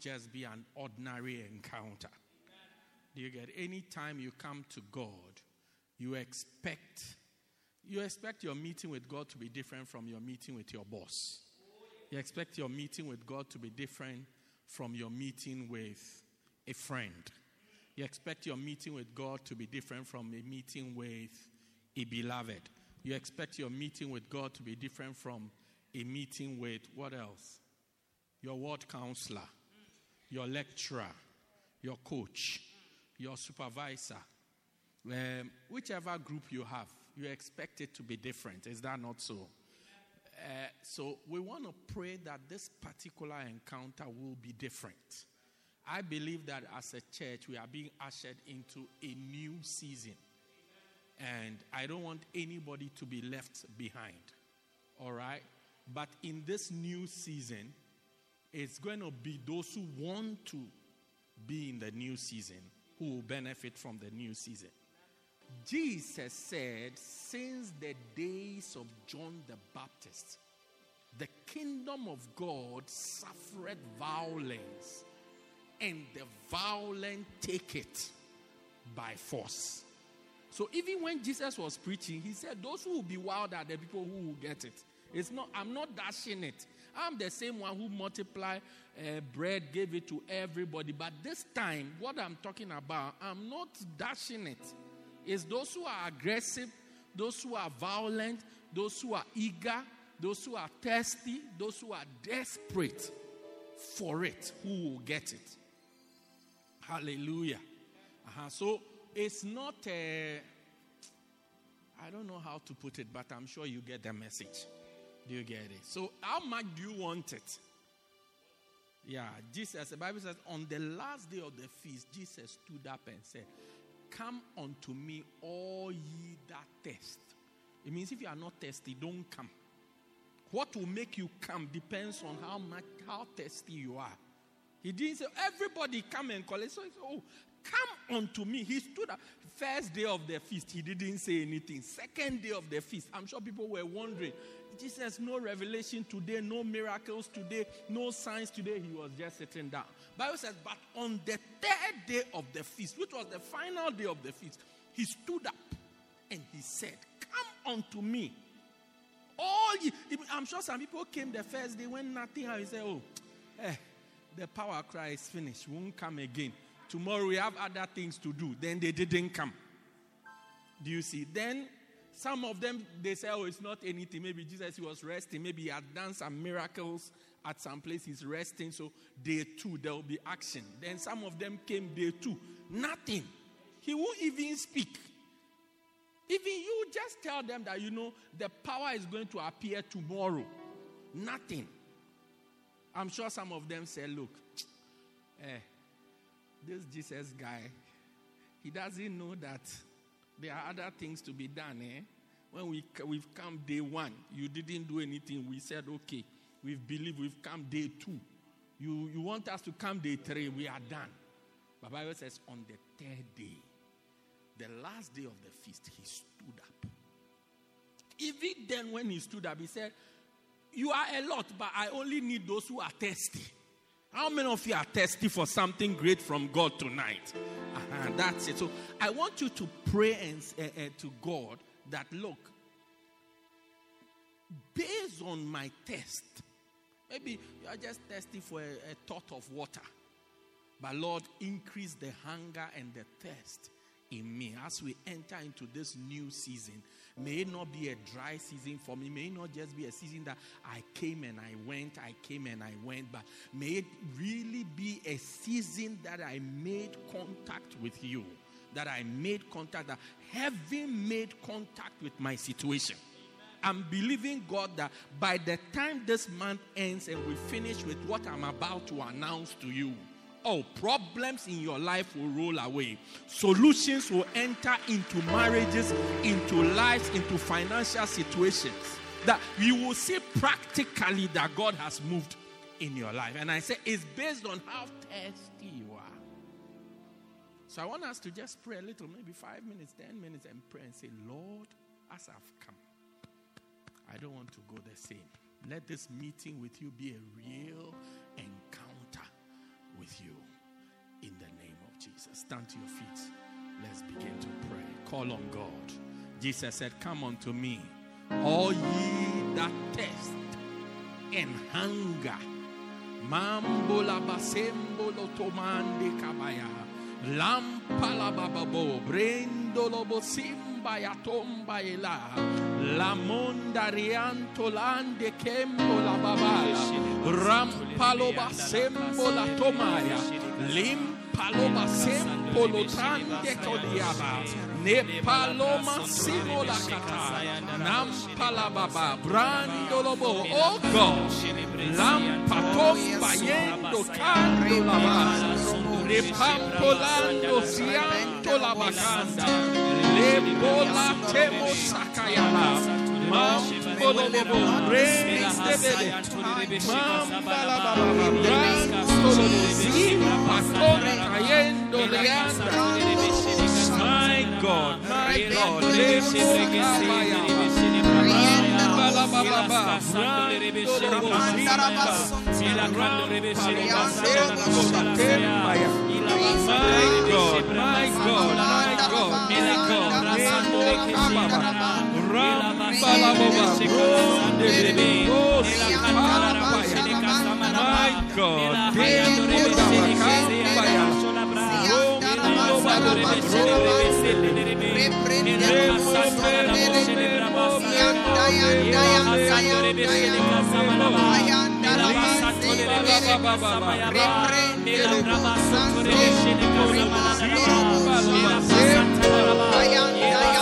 Just be an ordinary encounter. Do you get any time you come to God, you expect you expect your meeting with God to be different from your meeting with your boss. You expect your meeting with God to be different from your meeting with a friend. You expect your meeting with God to be different from a meeting with a beloved. You expect your meeting with God to be different from a meeting with what else? Your ward counselor, your lecturer, your coach, your supervisor, um, whichever group you have, you expect it to be different. Is that not so? Uh, so we want to pray that this particular encounter will be different. I believe that as a church, we are being ushered into a new season. And I don't want anybody to be left behind. All right? But in this new season, it's going to be those who want to be in the new season who will benefit from the new season. Jesus said, since the days of John the Baptist, the kingdom of God suffered violence, and the violent take it by force. So even when Jesus was preaching, he said, Those who will be wild are the people who will get it. It's not, I'm not dashing it. I'm the same one who multiplied uh, bread, gave it to everybody. But this time, what I'm talking about, I'm not dashing it. It's those who are aggressive, those who are violent, those who are eager, those who are thirsty, those who are desperate for it, who will get it. Hallelujah. Uh-huh. So it's not a. I don't know how to put it, but I'm sure you get the message. Do you get it? So, how much do you want it? Yeah, Jesus, the Bible says, on the last day of the feast, Jesus stood up and said, Come unto me, all ye that thirst. It means if you are not thirsty, don't come. What will make you come depends on how much how thirsty you are. He didn't say, everybody come and collect. So he said, Oh, come unto me. He stood up. First day of the feast, he didn't say anything. Second day of the feast, I'm sure people were wondering. Jesus, no revelation today, no miracles today, no signs today. He was just sitting down. Bible says, but on the third day of the feast, which was the final day of the feast, he stood up and he said, Come unto me. All ye, I'm sure some people came the first day when nothing happened. He said, Oh, eh, the power cry is finished. Won't come again. Tomorrow we have other things to do. Then they didn't come. Do you see? Then some of them they say, Oh, it's not anything. Maybe Jesus he was resting. Maybe he had done some miracles at some place. He's resting. So day two, there will be action. Then some of them came day two. Nothing. He won't even speak. Even you just tell them that you know the power is going to appear tomorrow. Nothing. I'm sure some of them say, Look, eh, this Jesus guy, he doesn't know that there are other things to be done. Eh? When we, we've come day one, you didn't do anything. We said, okay, we've believed, we've come day two. You, you want us to come day three, we are done. But Bible says, on the third day, the last day of the feast, he stood up. Even then, when he stood up, he said, You are a lot, but I only need those who are thirsty. How many of you are thirsty for something great from God tonight? Uh-huh, that's it. So I want you to pray and, uh, uh, to God that look, based on my test, maybe you are just thirsty for a, a of water, but Lord, increase the hunger and the thirst in me as we enter into this new season. May it not be a dry season for me. May it not just be a season that I came and I went, I came and I went, but may it really be a season that I made contact with you. That I made contact, that heaven made contact with my situation. I'm believing God that by the time this month ends and we finish with what I'm about to announce to you, oh, problems in your life will roll away. Solutions will enter into marriages, into lives, into financial situations. That you will see practically that God has moved in your life. And I say it's based on how thirsty you are. So I want us to just pray a little, maybe five minutes, ten minutes, and pray and say, Lord, as I've come, I don't want to go the same. Let this meeting with you be a real encounter with you in the name of Jesus. Stand to your feet. Let's begin to pray. Call on God. Jesus said, Come unto me, all ye that thirst and hunger. Mambola basembolo tomande kabaya. Lampala bababo. Brendolo ya tomba ela. La monda rianto lande kembo la babala. Rampalo basembo la tomaya. Limpalo basembo lo kodiaba. Ne paloma simo la kata. Nampala baba. Brando bo. Oh God. Lampatomba yendo kando la basa. Repampolando sianto la bacanda. Lebola temo sakayala. Mambolo bobo. Remis de bede. Mambala baba. Brando lo zimpa tome cayendo leanda. My God, my. God, my God, my God, my God, My God, my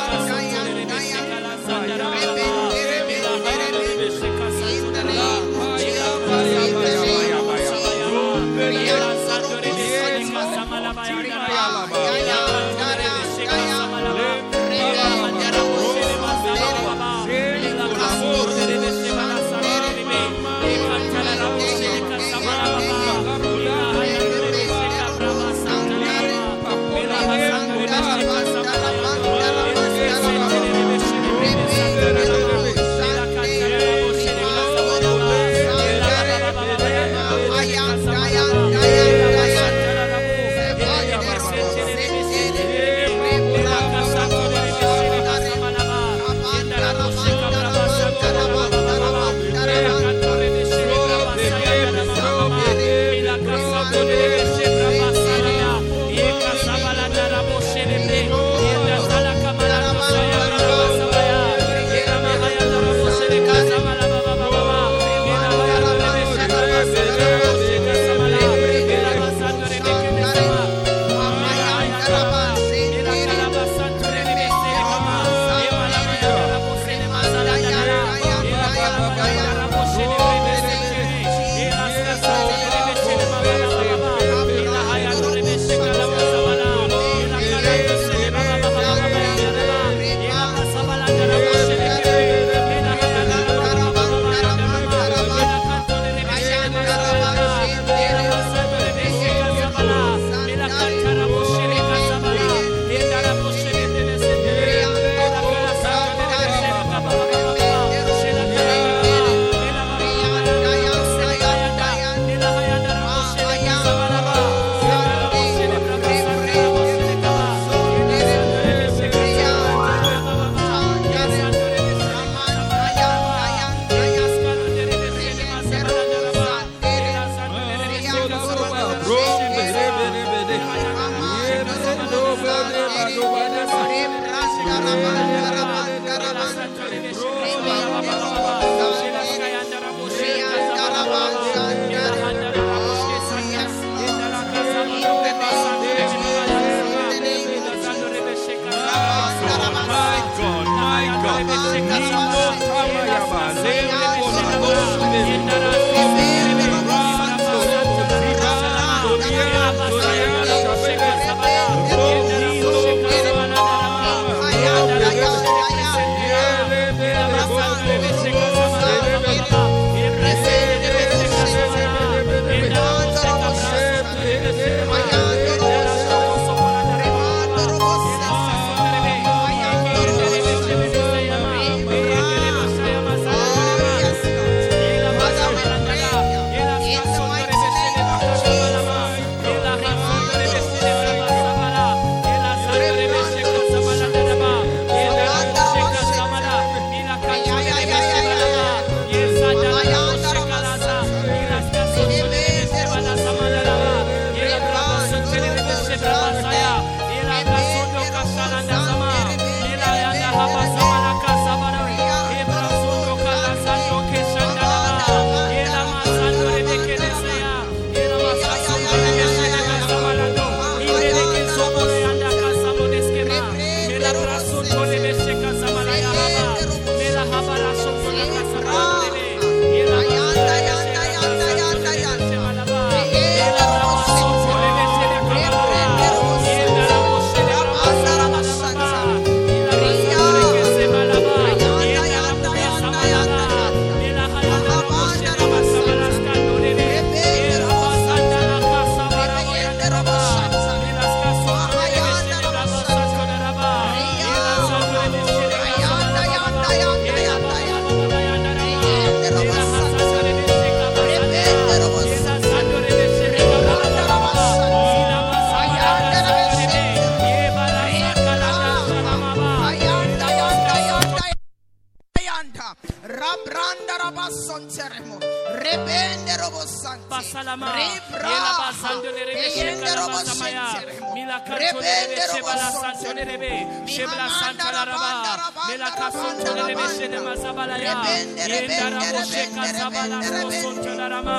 Mila Casunto Rebe Shedema Sabalaya, Yenda Rabo Sheka Sabala Sonto Rama,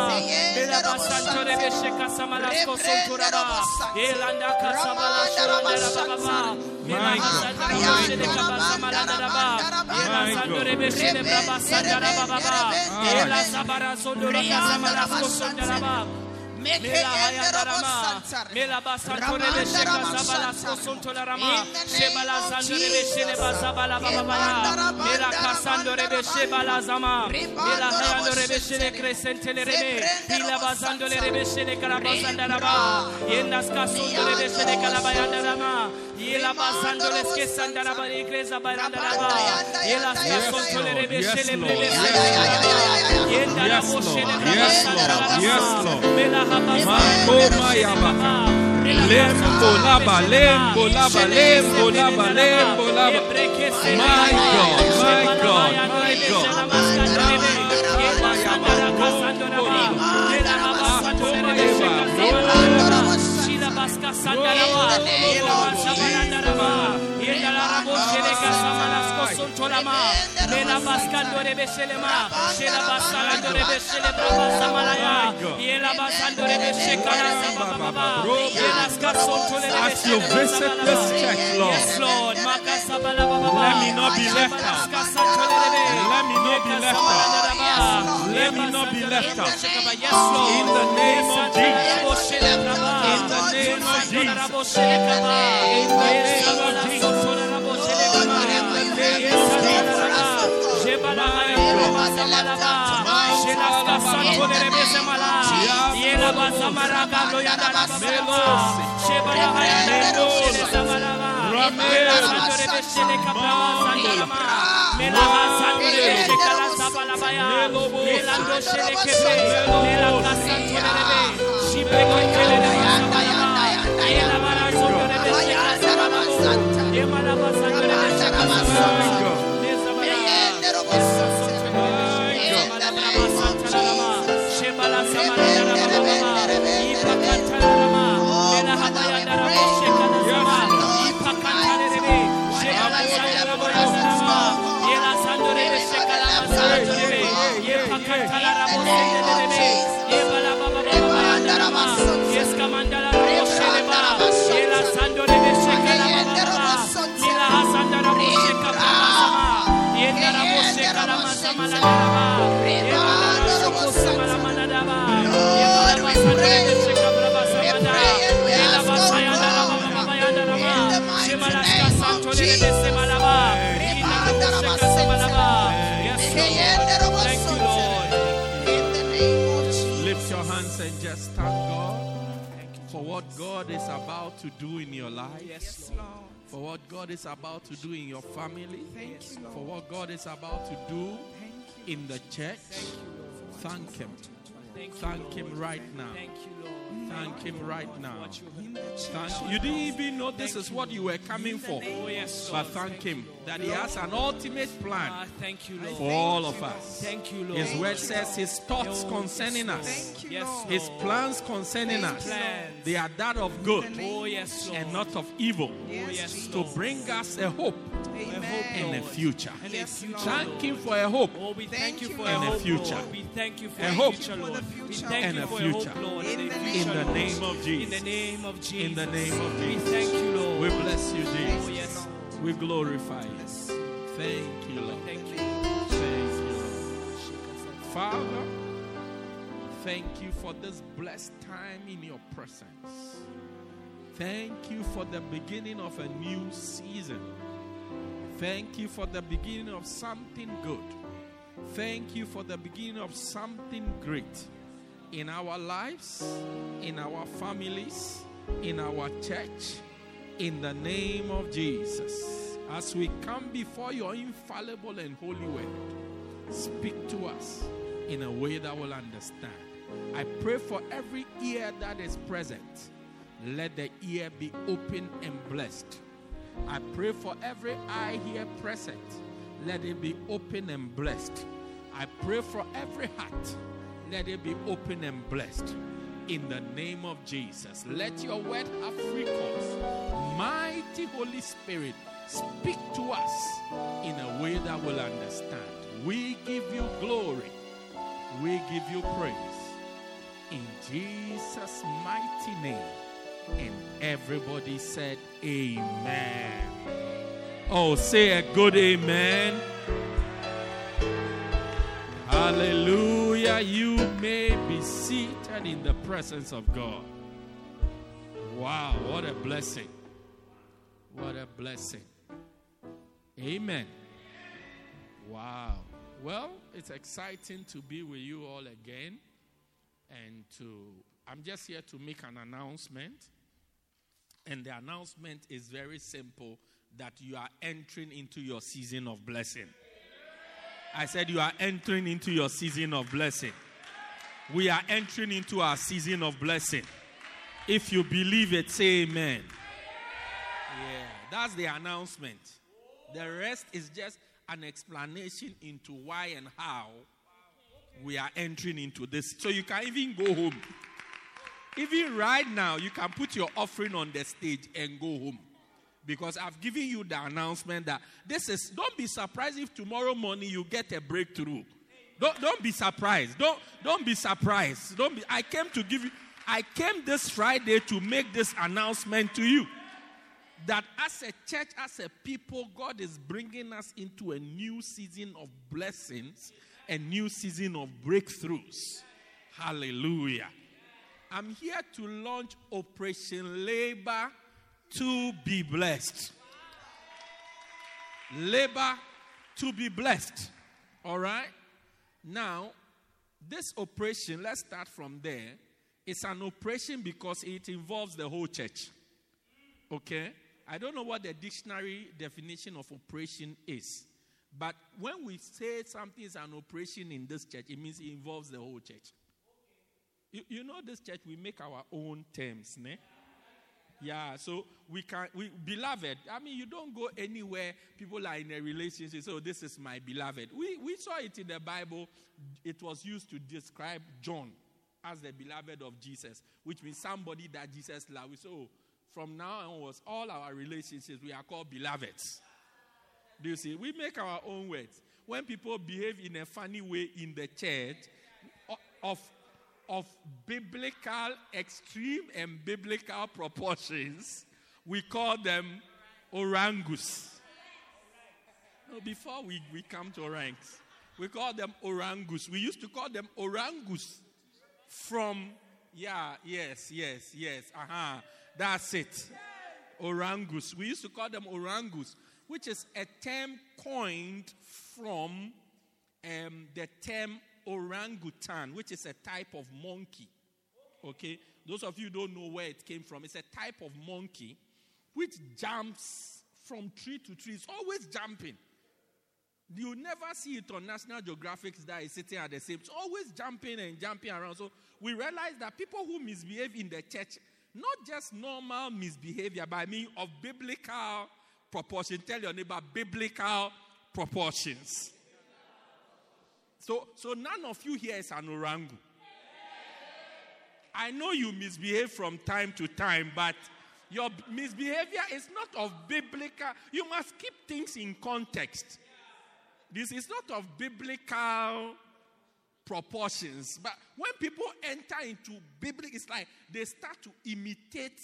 Mila Basanto Rebe Sheka Samala Sonto Raba, Yelanda Casabala Shonda Raba, Mila Hasanta Rebe Shedeka Basamala Kasondo rebe shele kalabayanda rama, yela bazando que sandara ba iglesia bayanda raba, yela kasonto le rebe Yes, shele Lord. Yes, yenda Yes, rabo Lord. shele Yes, Lord. Yes, Lord. mela habazanda Lembo laba, lembo laba, lembo laba, lembo laba. My God, my God, my God. Sandarama, Yelaman Samanandarama, Yelarabo Seleka Samana Mela bascando rebe shelema, shela basando rebe shele brava samalaya, yela basando rebe shekara sababa, yela As you visit this church, Lord, Yes, Lord. Let me not be left out. Let me not be left out. Let me not be left out. In the name of Jesus. In the name of Jesus. In the name of Jesus. Shibregon Kelele Yanda Yanda Yanda Yanda Yes, and just thank God for what God is about to do in your life. Yes, Lord. For what God is about to do in your family. For what God is about to do in the church. Thank Him. Thank you, Thank Lord. Him right now. Thank you, Lord. Thank Him right now. What you Thank you. didn't even know this is what you were coming for. Oh, yes, But thank Him that He has an ultimate Ah, plan thank you, Lord. for all of us. Thank you, Lord. His word says His thoughts Oh, concerning us, Lord. Yes, Lord. His plans concerning us, they are that of good Oh, yes, Lord. and not of evil, Oh, to bring us a hope A hope, and a future. And a future, Thank Him for a hope Oh, we thank, you for And a a future. Lord. We thank you for A a hope. future, Lord. We thank And you a future. A hope, Lord. And a in the name of Jesus. In the name of Jesus. In the name of Jesus. We thank you, Lord. We bless you, Oh, Jesus. yes. We glorify you. Thank you, Lord. Thank you. Thank you, Lord. Father, thank you for this blessed time in your presence. Thank you for the beginning of a new season. Thank you for the beginning of something good. Thank you for the beginning of something great in our lives, in our families, in our church, in the name of Jesus. As we come before your infallible and holy word, speak to us in a way that we'll understand. I pray for every ear that is present. Let the ear be open and blessed. I pray for every eye here present. Let it be open and blessed. I pray for every heart. Let it be open and blessed in the name of Jesus. Let your word have free course. Mighty Holy Spirit, speak to us in a way that we'll understand. We give you glory. We give you praise. In Jesus' mighty name. And everybody said, Amen. Oh, say a good amen. Hallelujah. You may be seated in the presence of God. Wow, what a blessing. What a blessing. Amen. Wow. Well, it's exciting to be with you all again and to I'm just here to make an announcement. And the announcement is very simple that you are entering into your season of blessing. I said you are entering into your season of blessing. We are entering into our season of blessing. If you believe it, say amen. Yeah, that's the announcement. The rest is just an explanation into why and how we are entering into this. So you can even go home. Even right now, you can put your offering on the stage and go home. Because I've given you the announcement that this is, don't be surprised if tomorrow morning you get a breakthrough. Don't, don't be surprised. Don't, don't be surprised. Don't be, I came to give you, I came this Friday to make this announcement to you. That as a church, as a people, God is bringing us into a new season of blessings, a new season of breakthroughs. Hallelujah. I'm here to launch Operation Labor to be blessed. Labor to be blessed. All right? Now, this operation, let's start from there. It's an operation because it involves the whole church. Okay? I don't know what the dictionary definition of operation is. But when we say something is an operation in this church, it means it involves the whole church. You, you know, this church, we make our own terms, ne? Yeah, so we can, we, beloved. I mean, you don't go anywhere. People are in a relationship. So this is my beloved. We we saw it in the Bible. It was used to describe John as the beloved of Jesus, which means somebody that Jesus loved. So from now onwards, all our relationships we are called beloveds. Do you see? We make our own words. When people behave in a funny way in the church, of of biblical, extreme and biblical proportions, we call them orangus. No, before we, we come to orangs, we call them orangus. We used to call them orangus from, yeah, yes, yes, yes, uh-huh, that's it. Orangus. We used to call them orangus, which is a term coined from um, the term orangutan, which is a type of monkey. Okay? Those of you don't know where it came from. It's a type of monkey which jumps from tree to tree. It's always jumping. You never see it on National Geographic that is sitting at the same. It's always jumping and jumping around. So we realize that people who misbehave in the church, not just normal misbehavior, but I mean of biblical proportion. Tell your neighbor biblical proportions. So, so none of you here is an orangu. I know you misbehave from time to time, but your misbehavior is not of biblical. You must keep things in context. This is not of biblical proportions. But when people enter into biblical, it's like they start to imitate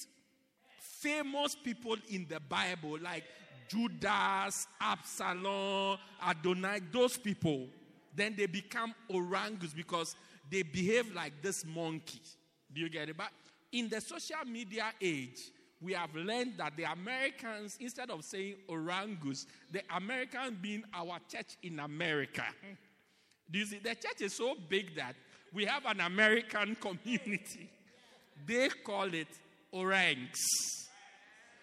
famous people in the Bible, like Judas, Absalom, Adonijah, those people then they become orangus because they behave like this monkey. Do you get it? But in the social media age, we have learned that the Americans, instead of saying orangus, the American being our church in America. Do you see? The church is so big that we have an American community. They call it orangs.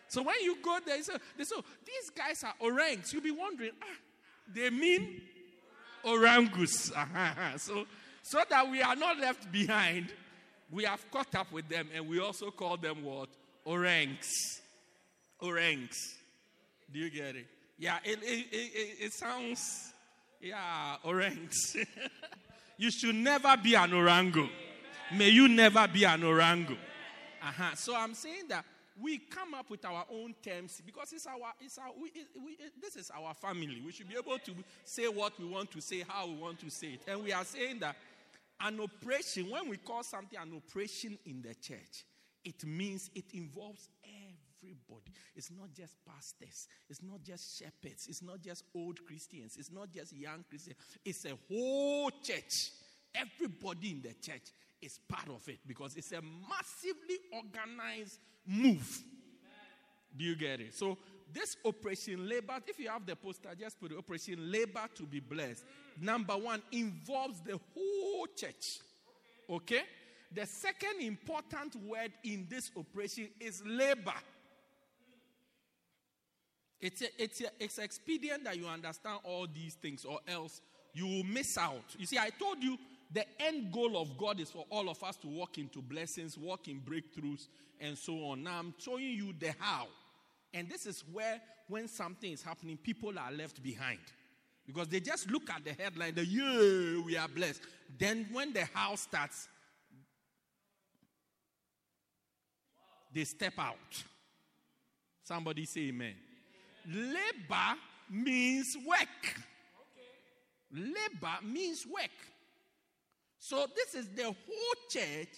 So when you go there, say, they say, these guys are orangs. You'll be wondering, ah, they mean orangus. so, so that we are not left behind, we have caught up with them and we also call them what? Orangs. Orangs. Do you get it? Yeah, it, it, it, it sounds, yeah, orangs. You should never be an orango. May you never be an orango. Uh-huh. So I'm saying that we come up with our own terms because it's our, it's our we, we, this is our family. We should be able to say what we want to say, how we want to say it. And we are saying that an operation, when we call something an operation in the church, it means it involves everybody. It's not just pastors, it's not just shepherds, it's not just old Christians, it's not just young Christians, it's a whole church. Everybody in the church is part of it because it's a massively organized move. Do you get it? So, this operation labor, if you have the poster, just put the operation labor to be blessed. Number one involves the whole church. Okay? The second important word in this operation is labor. It's, a, it's, a, it's expedient that you understand all these things, or else you will miss out. You see, I told you the end goal of God is for all of us to walk into blessings, walk in breakthroughs, and so on. Now I'm showing you the how. And this is where, when something is happening, people are left behind. Because they just look at the headline, the yeah, we are blessed. Then when the how starts, they step out. Somebody say amen. Labor means work. Labor means work. So this is the whole church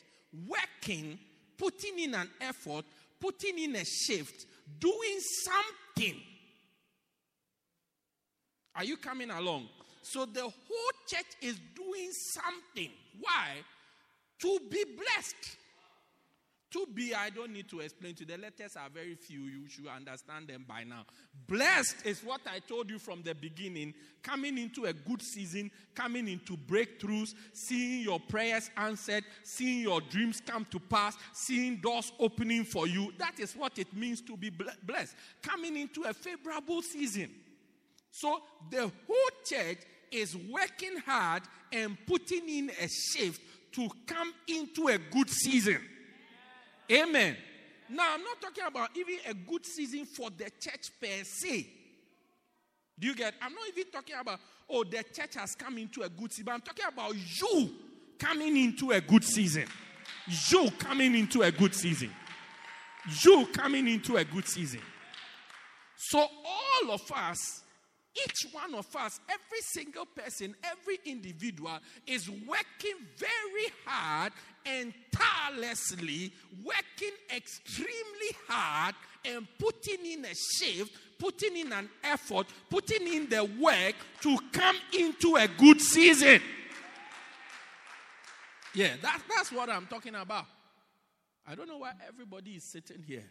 working, putting in an effort, putting in a shift, doing something. Are you coming along? So the whole church is doing something. Why? To be blessed. To be, I don't need to explain to you. The letters are very few. You should understand them by now. Blessed is what I told you from the beginning. Coming into a good season, coming into breakthroughs, seeing your prayers answered, seeing your dreams come to pass, seeing doors opening for you. That is what it means to be blessed. Coming into a favorable season. So the whole church is working hard and putting in a shift to come into a good season. Amen. Now, I'm not talking about even a good season for the church per se. Do you get? I'm not even talking about, oh, the church has come into a good season. I'm talking about you coming into a good season. You coming into a good season. You coming into a good season. So, all of us each one of us, every single person, every individual is working very hard and tirelessly, working extremely hard and putting in a shift, putting in an effort, putting in the work to come into a good season. Yeah, that, that's what I'm talking about. I don't know why everybody is sitting here.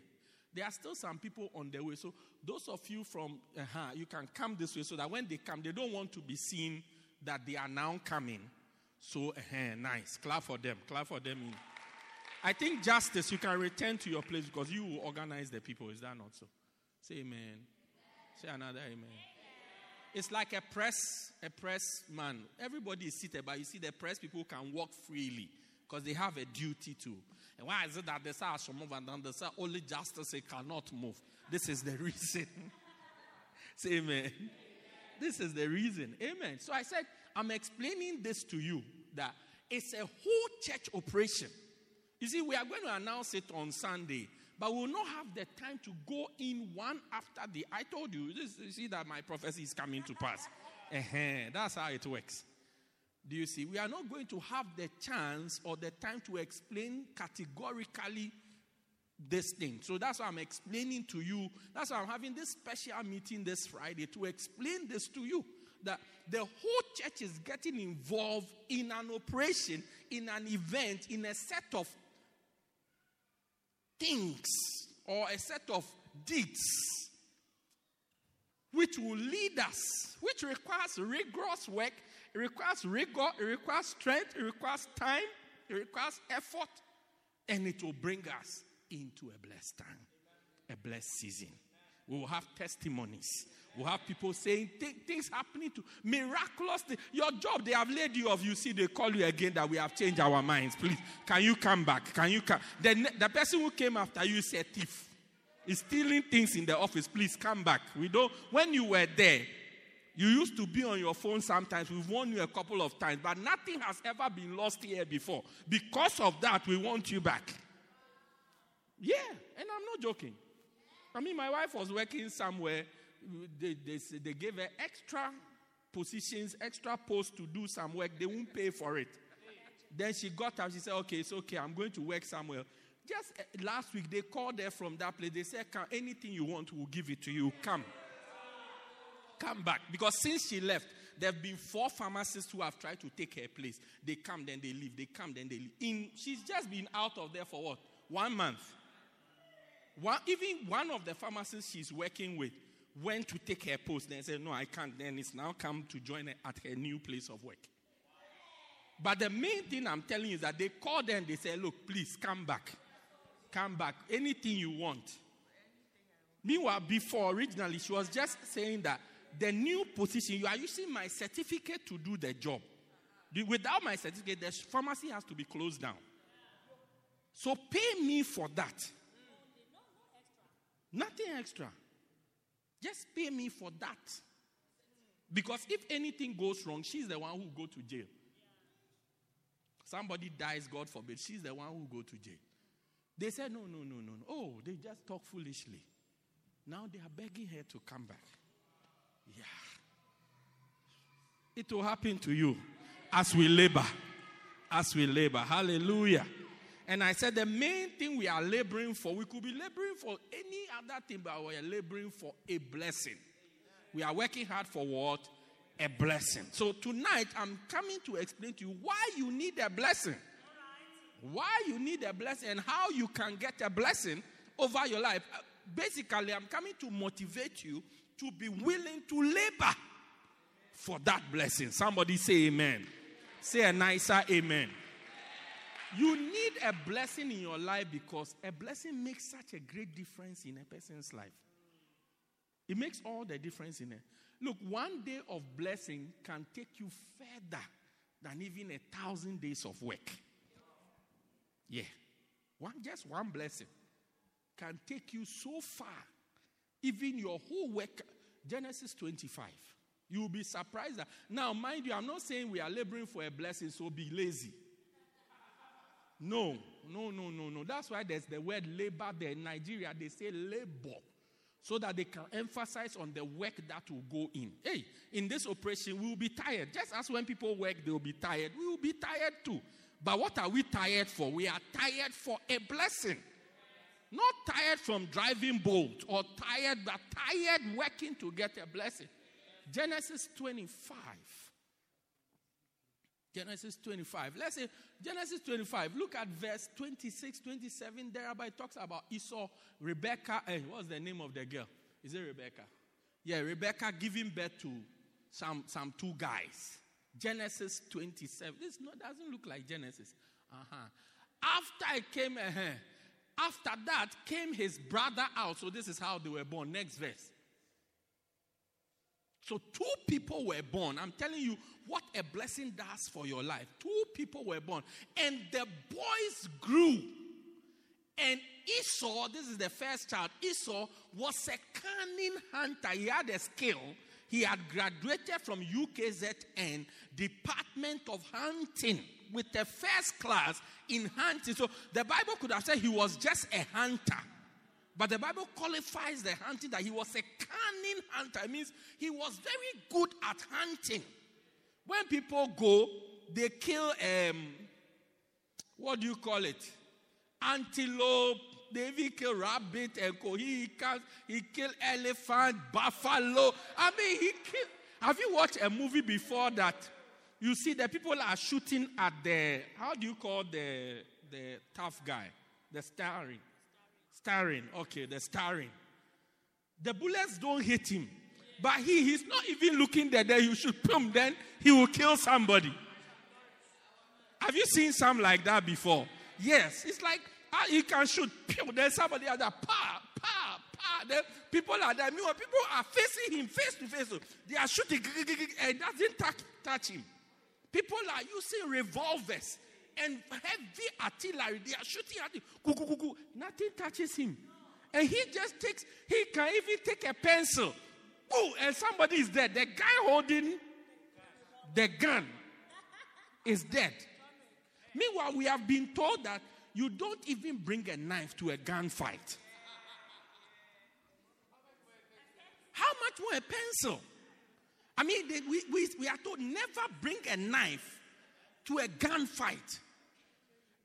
There are still some people on their way. So those of you from, uh-huh, you can come this way so that when they come, they don't want to be seen that they are now coming. So, uh-huh, nice. Clap for them. Clap for them. In. I think justice, you can return to your place because you will organize the people. Is that not so? Say amen. Say another amen. It's like a press, a press man. Everybody is seated, but you see the press people can walk freely because they have a duty to. And why is it that they say I should move and then they say only justice they cannot move? This is the reason. say amen. This is the reason. Amen. So I said, I'm explaining this to you that it's a whole church operation. You see, we are going to announce it on Sunday, but we will not have the time to go in one after the. I told you, this, you see that my prophecy is coming to pass. Uh-huh, that's how it works. Do you see? We are not going to have the chance or the time to explain categorically this thing. So that's why I'm explaining to you. That's why I'm having this special meeting this Friday to explain this to you. That the whole church is getting involved in an operation, in an event, in a set of things or a set of deeds which will lead us, which requires rigorous work it requires rigor, it requires strength, it requires time, it requires effort, and it will bring us into a blessed time, a blessed season. We will have testimonies. We'll have people saying things happening to miraculous Your job, they have laid you off. You see, they call you again that we have changed our minds. Please, can you come back? Can you come? The, the person who came after you is a thief. He's stealing things in the office. Please come back. We don't. When you were there, You used to be on your phone sometimes. We've warned you a couple of times, but nothing has ever been lost here before. Because of that, we want you back. Yeah, and I'm not joking. I mean, my wife was working somewhere. They, they, they gave her extra positions, extra posts to do some work. They won't pay for it. Then she got up. She said, Okay, it's okay. I'm going to work somewhere. Just eh, last week, they called her from that place. They said, Come, anything you want, we'll give it to you. Come. Come back. Because since she left, there have been four pharmacists who have tried to take her place. They come, then they leave. They come, then they leave. In, she's just been out of there for what? One month. One, even one of the pharmacists she's working with went to take her post. Then said, No, I can't. Then it's now come to join her at her new place of work. But the main thing I'm telling you is that they called her and they said, Look, please come back. Come back. Anything you want. Meanwhile, before originally, she was just saying that the new position, you are using my certificate to do the job. Without my certificate, the pharmacy has to be closed down. So pay me for that. Nothing extra. Just pay me for that. Because if anything goes wrong, she's the one who go to jail. Somebody dies, God forbid, she's the one who go to jail. They said, no, no, no, no. Oh, they just talk foolishly. Now they are begging her to come back. Yeah. It will happen to you as we labor. As we labor. Hallelujah. And I said the main thing we are laboring for, we could be laboring for any other thing, but we are laboring for a blessing. We are working hard for what? A blessing. So tonight I'm coming to explain to you why you need a blessing. Why you need a blessing and how you can get a blessing over your life. Uh, basically, I'm coming to motivate you to be willing to labor for that blessing. Somebody say amen. Say a nicer amen. You need a blessing in your life because a blessing makes such a great difference in a person's life. It makes all the difference in it. Look, one day of blessing can take you further than even a thousand days of work. Yeah. One, just one blessing can take you so far. Even your whole work, Genesis 25. You'll be surprised that. Now, mind you, I'm not saying we are laboring for a blessing, so be lazy. No, no, no, no, no. That's why there's the word labor there. In Nigeria, they say labor so that they can emphasize on the work that will go in. Hey, in this operation, we will be tired. Just as when people work, they will be tired. We will be tired too. But what are we tired for? We are tired for a blessing. Not tired from driving boat or tired, but tired working to get a blessing. Genesis 25. Genesis 25. Let's say Genesis 25. Look at verse 26, 27. Thereby talks about Esau, Rebecca. Hey, what's the name of the girl? Is it Rebecca? Yeah, Rebecca giving birth to some, some two guys. Genesis 27. This not, doesn't look like Genesis. Uh-huh. After it came, uh-huh, after that came his brother out. So this is how they were born. Next verse. So two people were born. I'm telling you what a blessing does for your life. Two people were born. And the boys grew. And Esau, this is the first child, Esau was a cunning hunter. He had a skill he had graduated from UKZN, Department of Hunting, with a first class in hunting. So the Bible could have said he was just a hunter. But the Bible qualifies the hunting that he was a cunning hunter. It means he was very good at hunting. When people go, they kill um, what do you call it? Antelope, they even kill rabbit and co. He, can, he killed elephant, buffalo. I mean, he killed. Have you watched a movie before that? You see, the people are shooting at the, how do you call the, the tough guy? The starring. Starring. Okay, the starring. The bullets don't hit him. But he, he's not even looking there. Then you should pump, Then he will kill somebody. Have you seen some like that before? Yes. It's like Ah, he can shoot. Pew, there's somebody other. Pa, pa, pa. Then people are there. Meanwhile, people are facing him face to face. They are shooting and doesn't touch, touch him. People are using revolvers and heavy artillery. They are shooting at him. Nothing touches him. And he just takes, he can even take a pencil. And somebody is dead. The guy holding the gun is dead. Meanwhile, we have been told that you don't even bring a knife to a gunfight. How much more a pencil? I mean, we, we, we are told never bring a knife to a gunfight.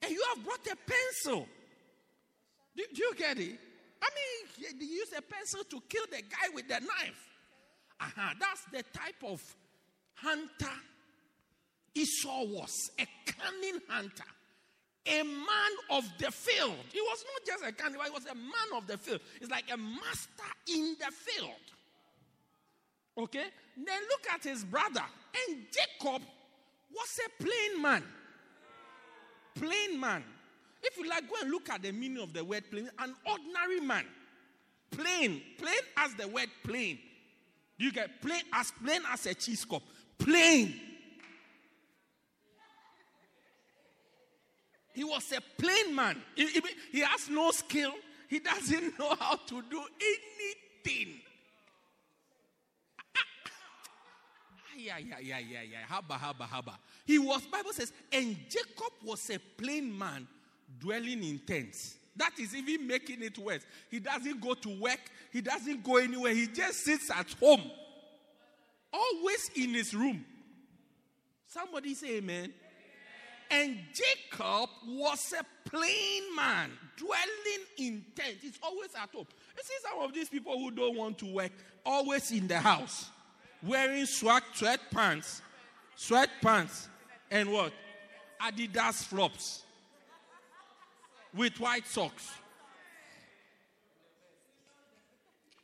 And you have brought a pencil. Do, do you get it? I mean, they use a pencil to kill the guy with the knife. Uh-huh, that's the type of hunter Esau was a cunning hunter, a man of the field. He was not just a cunning, he was a man of the field. It's like a master in the field. Okay? Then look at his brother. And Jacob was a plain man. Plain man. If you like, go and look at the meaning of the word plain. An ordinary man. Plain. Plain as the word plain. You get plain as plain as a cheese cup? Plain. He was a plain man. He, he, he has no skill. He doesn't know how to do anything. Yeah, yeah, yeah, yeah, yeah. Haba, haba, haba. He was, Bible says, and Jacob was a plain man dwelling in tents. That is even making it worse. He doesn't go to work, he doesn't go anywhere, he just sits at home, always in his room. Somebody say amen. And Jacob was a plain man, dwelling in tents. He's always at home. You see, some of these people who don't want to work, always in the house, wearing swag sweatpants, sweatpants, and what? Adidas flops with white socks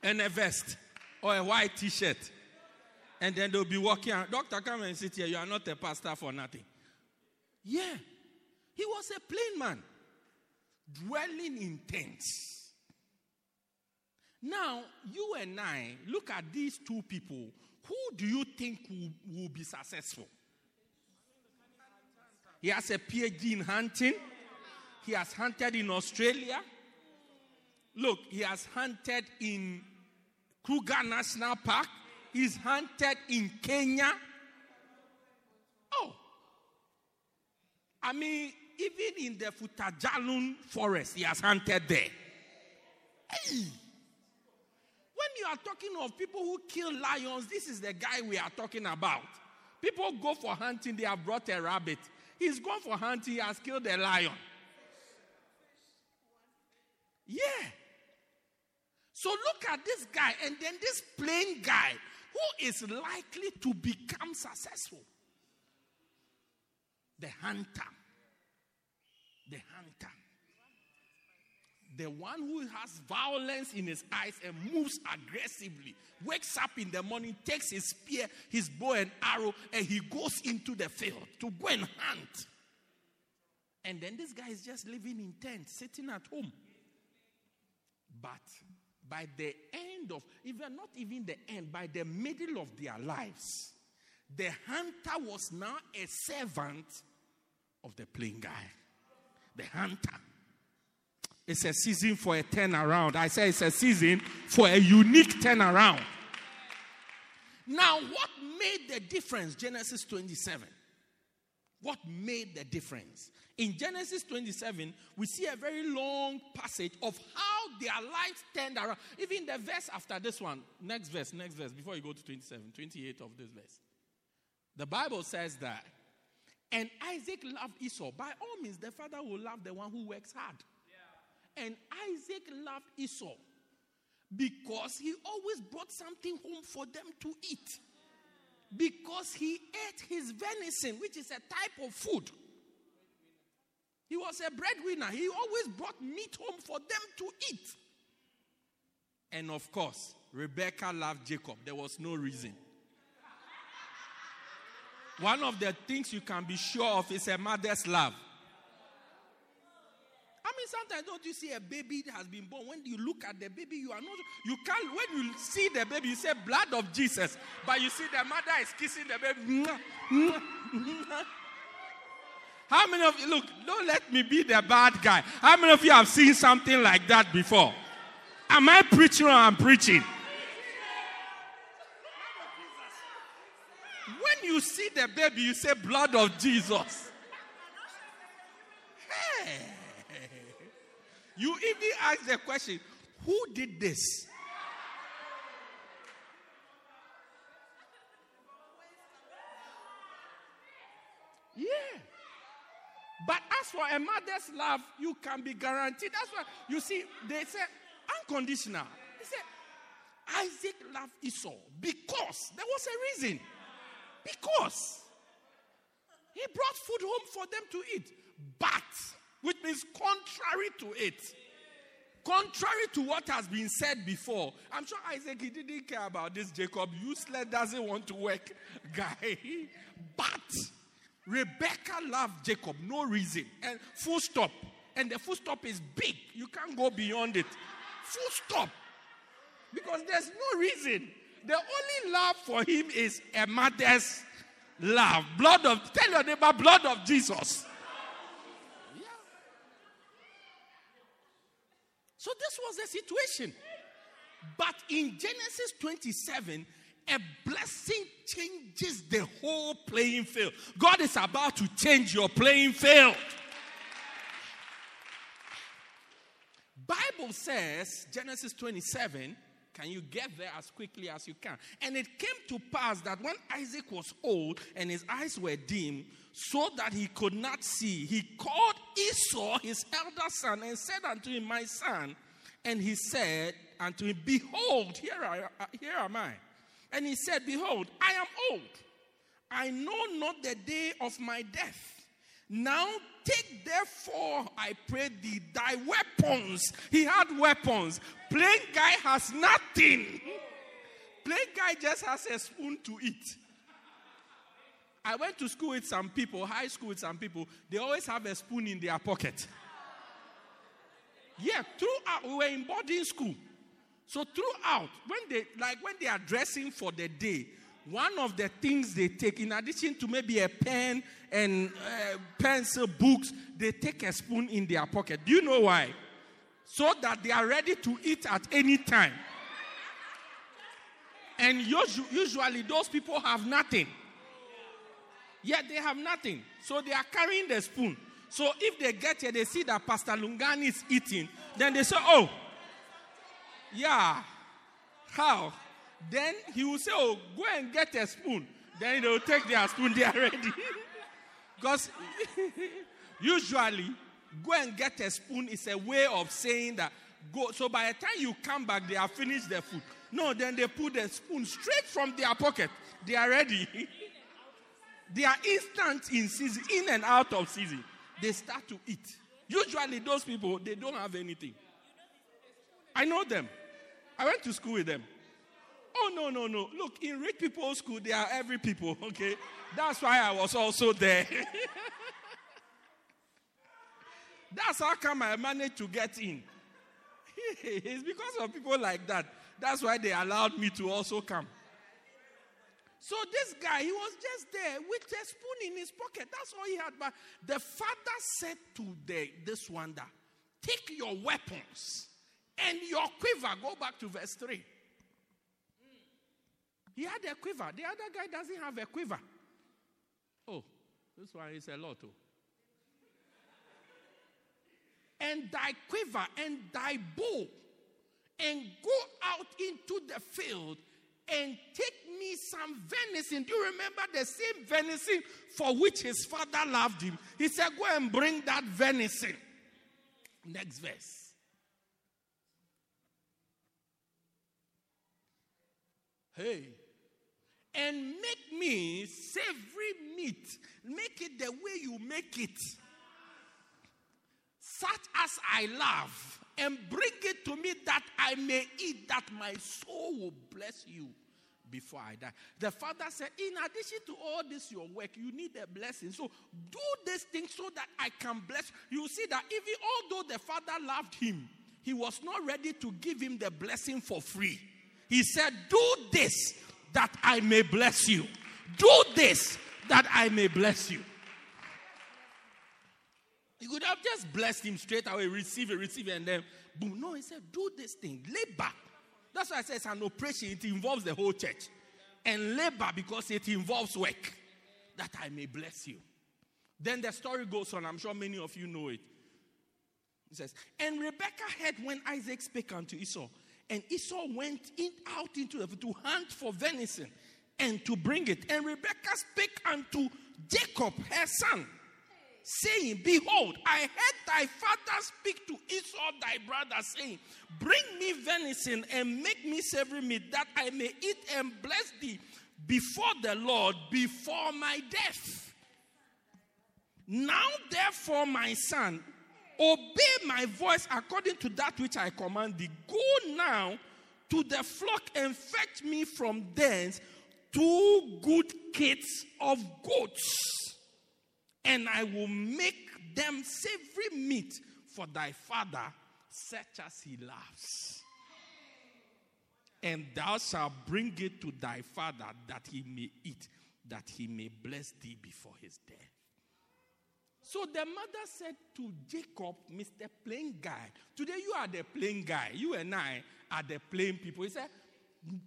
and a vest or a white t-shirt. And then they'll be walking out. Doctor, come and sit here. You are not a pastor for nothing. Yeah. He was a plain man, dwelling in tents. Now, you and I look at these two people. Who do you think will, will be successful? He has a PhD in hunting. He has hunted in Australia. Look, he has hunted in Kruger National Park. He's hunted in Kenya. Oh. I mean, even in the Futa Jallon forest, he has hunted there. Hey. You are talking of people who kill lions, this is the guy we are talking about. People go for hunting, they have brought a rabbit. He's gone for hunting, he has killed a lion. Yeah. So look at this guy and then this plain guy who is likely to become successful. The hunter. The hunter. The one who has violence in his eyes and moves aggressively, wakes up in the morning, takes his spear, his bow and arrow, and he goes into the field to go and hunt. And then this guy is just living in tents, sitting at home. But by the end of, even not even the end, by the middle of their lives, the hunter was now a servant of the plain guy. The hunter. It's a season for a turnaround. I say it's a season for a unique turnaround. Now, what made the difference? Genesis 27. What made the difference? In Genesis 27, we see a very long passage of how their lives turned around. Even the verse after this one, next verse, next verse, before you go to 27, 28 of this verse. The Bible says that, and Isaac loved Esau. By all means, the father will love the one who works hard. And Isaac loved Esau because he always brought something home for them to eat. Because he ate his venison, which is a type of food. He was a breadwinner. He always brought meat home for them to eat. And of course, Rebecca loved Jacob. There was no reason. One of the things you can be sure of is a mother's love sometimes don't you see a baby that has been born? When you look at the baby, you are not you can't when you see the baby, you say blood of Jesus, but you see the mother is kissing the baby. How many of you look, don't let me be the bad guy. How many of you have seen something like that before? Am I preaching or I'm preaching? When you see the baby, you say blood of Jesus. You even ask the question, who did this? Yeah. But as for a mother's love, you can be guaranteed. That's why you see, they say unconditional. They say Isaac loved Esau because there was a reason. Because he brought food home for them to eat. But, which means contrary to it, contrary to what has been said before, I'm sure Isaac he didn't care about this Jacob useless doesn't want to work guy. But Rebecca loved Jacob, no reason, and full stop. And the full stop is big. You can't go beyond it. Full stop. Because there's no reason. The only love for him is a mother's love. Blood of, tell your neighbor, blood of Jesus. Yeah. So this was the situation. But in Genesis 27, a blessing changes the whole playing field. God is about to change your playing field. Bible says, Genesis 27, can you get there as quickly as you can? And it came to pass that when Isaac was old and his eyes were dim, so that he could not see, he called Esau, his elder son, and said unto him, My son. And he said unto him, Behold, here, I, here am I. And he said, Behold, I am old. I know not the day of my death. Now take therefore, I pray thee, thy weapons. He had weapons. Plain guy has nothing. Plain guy just has a spoon to eat. I went to school with some people, high school with some people. They always have a spoon in their pocket. Yeah, throughout, we were in boarding school. So throughout, when they like when they are dressing for the day, one of the things they take, in addition to maybe a pen and uh, pencil, books, they take a spoon in their pocket. Do you know why? So that they are ready to eat at any time. And usually those people have nothing. Yet they have nothing. So they are carrying the spoon. So if they get here, they see that Pastor Lungani is eating, then they say, Oh, yeah. How? Then he will say, Oh, go and get a spoon. Then they will take their spoon, they are ready. because usually, go and get a spoon is a way of saying that go. So by the time you come back, they have finished their food. No, then they put the spoon straight from their pocket. They are ready. they are instant in season, in and out of season. They start to eat. Usually, those people, they don't have anything. I know them. I went to school with them. Oh, no, no, no. Look, in rich people's school, they are every people, okay? That's why I was also there. That's how come I managed to get in. it's because of people like that. That's why they allowed me to also come. So this guy, he was just there with a spoon in his pocket. That's all he had. But the father said to the, this one take your weapons and your quiver. Go back to verse 3. He had a quiver. The other guy doesn't have a quiver. Oh, this one is a lot. Oh. And thy quiver and thy bow, and go out into the field and take me some venison. Do you remember the same venison for which his father loved him? He said, Go and bring that venison. Next verse. Hey. And make me savory meat. Make it the way you make it. Such as I love. And bring it to me that I may eat, that my soul will bless you before I die. The father said, In addition to all this, your work, you need a blessing. So do this thing so that I can bless. You You see that even although the father loved him, he was not ready to give him the blessing for free. He said, Do this that I may bless you. Do this that I may bless you. He could have just blessed him straight away, receive it, receive it, and then boom. No, he said, Do this thing, labor. That's why I say it's an operation, it involves the whole church. And labor because it involves work. that I may bless you. Then the story goes on. I'm sure many of you know it. It says, And Rebekah heard when Isaac spake unto Esau. And Esau went in, out into the to hunt for venison and to bring it. And Rebekah spake unto Jacob, her son, saying, Behold, I heard thy father speak to Esau thy brother, saying, Bring me venison and make me savory meat, that I may eat and bless thee before the Lord before my death. Now, therefore, my son, obey my voice according to that which I command thee. Go now to the flock and fetch me from thence two good kids of goats, and I will make them savory meat for thy father, such as he loves. And thou shalt bring it to thy father that he may eat, that he may bless thee before his death. So the mother said to Jacob, Mr. Plain Guy, today you are the plain guy. You and I are the plain people. He said,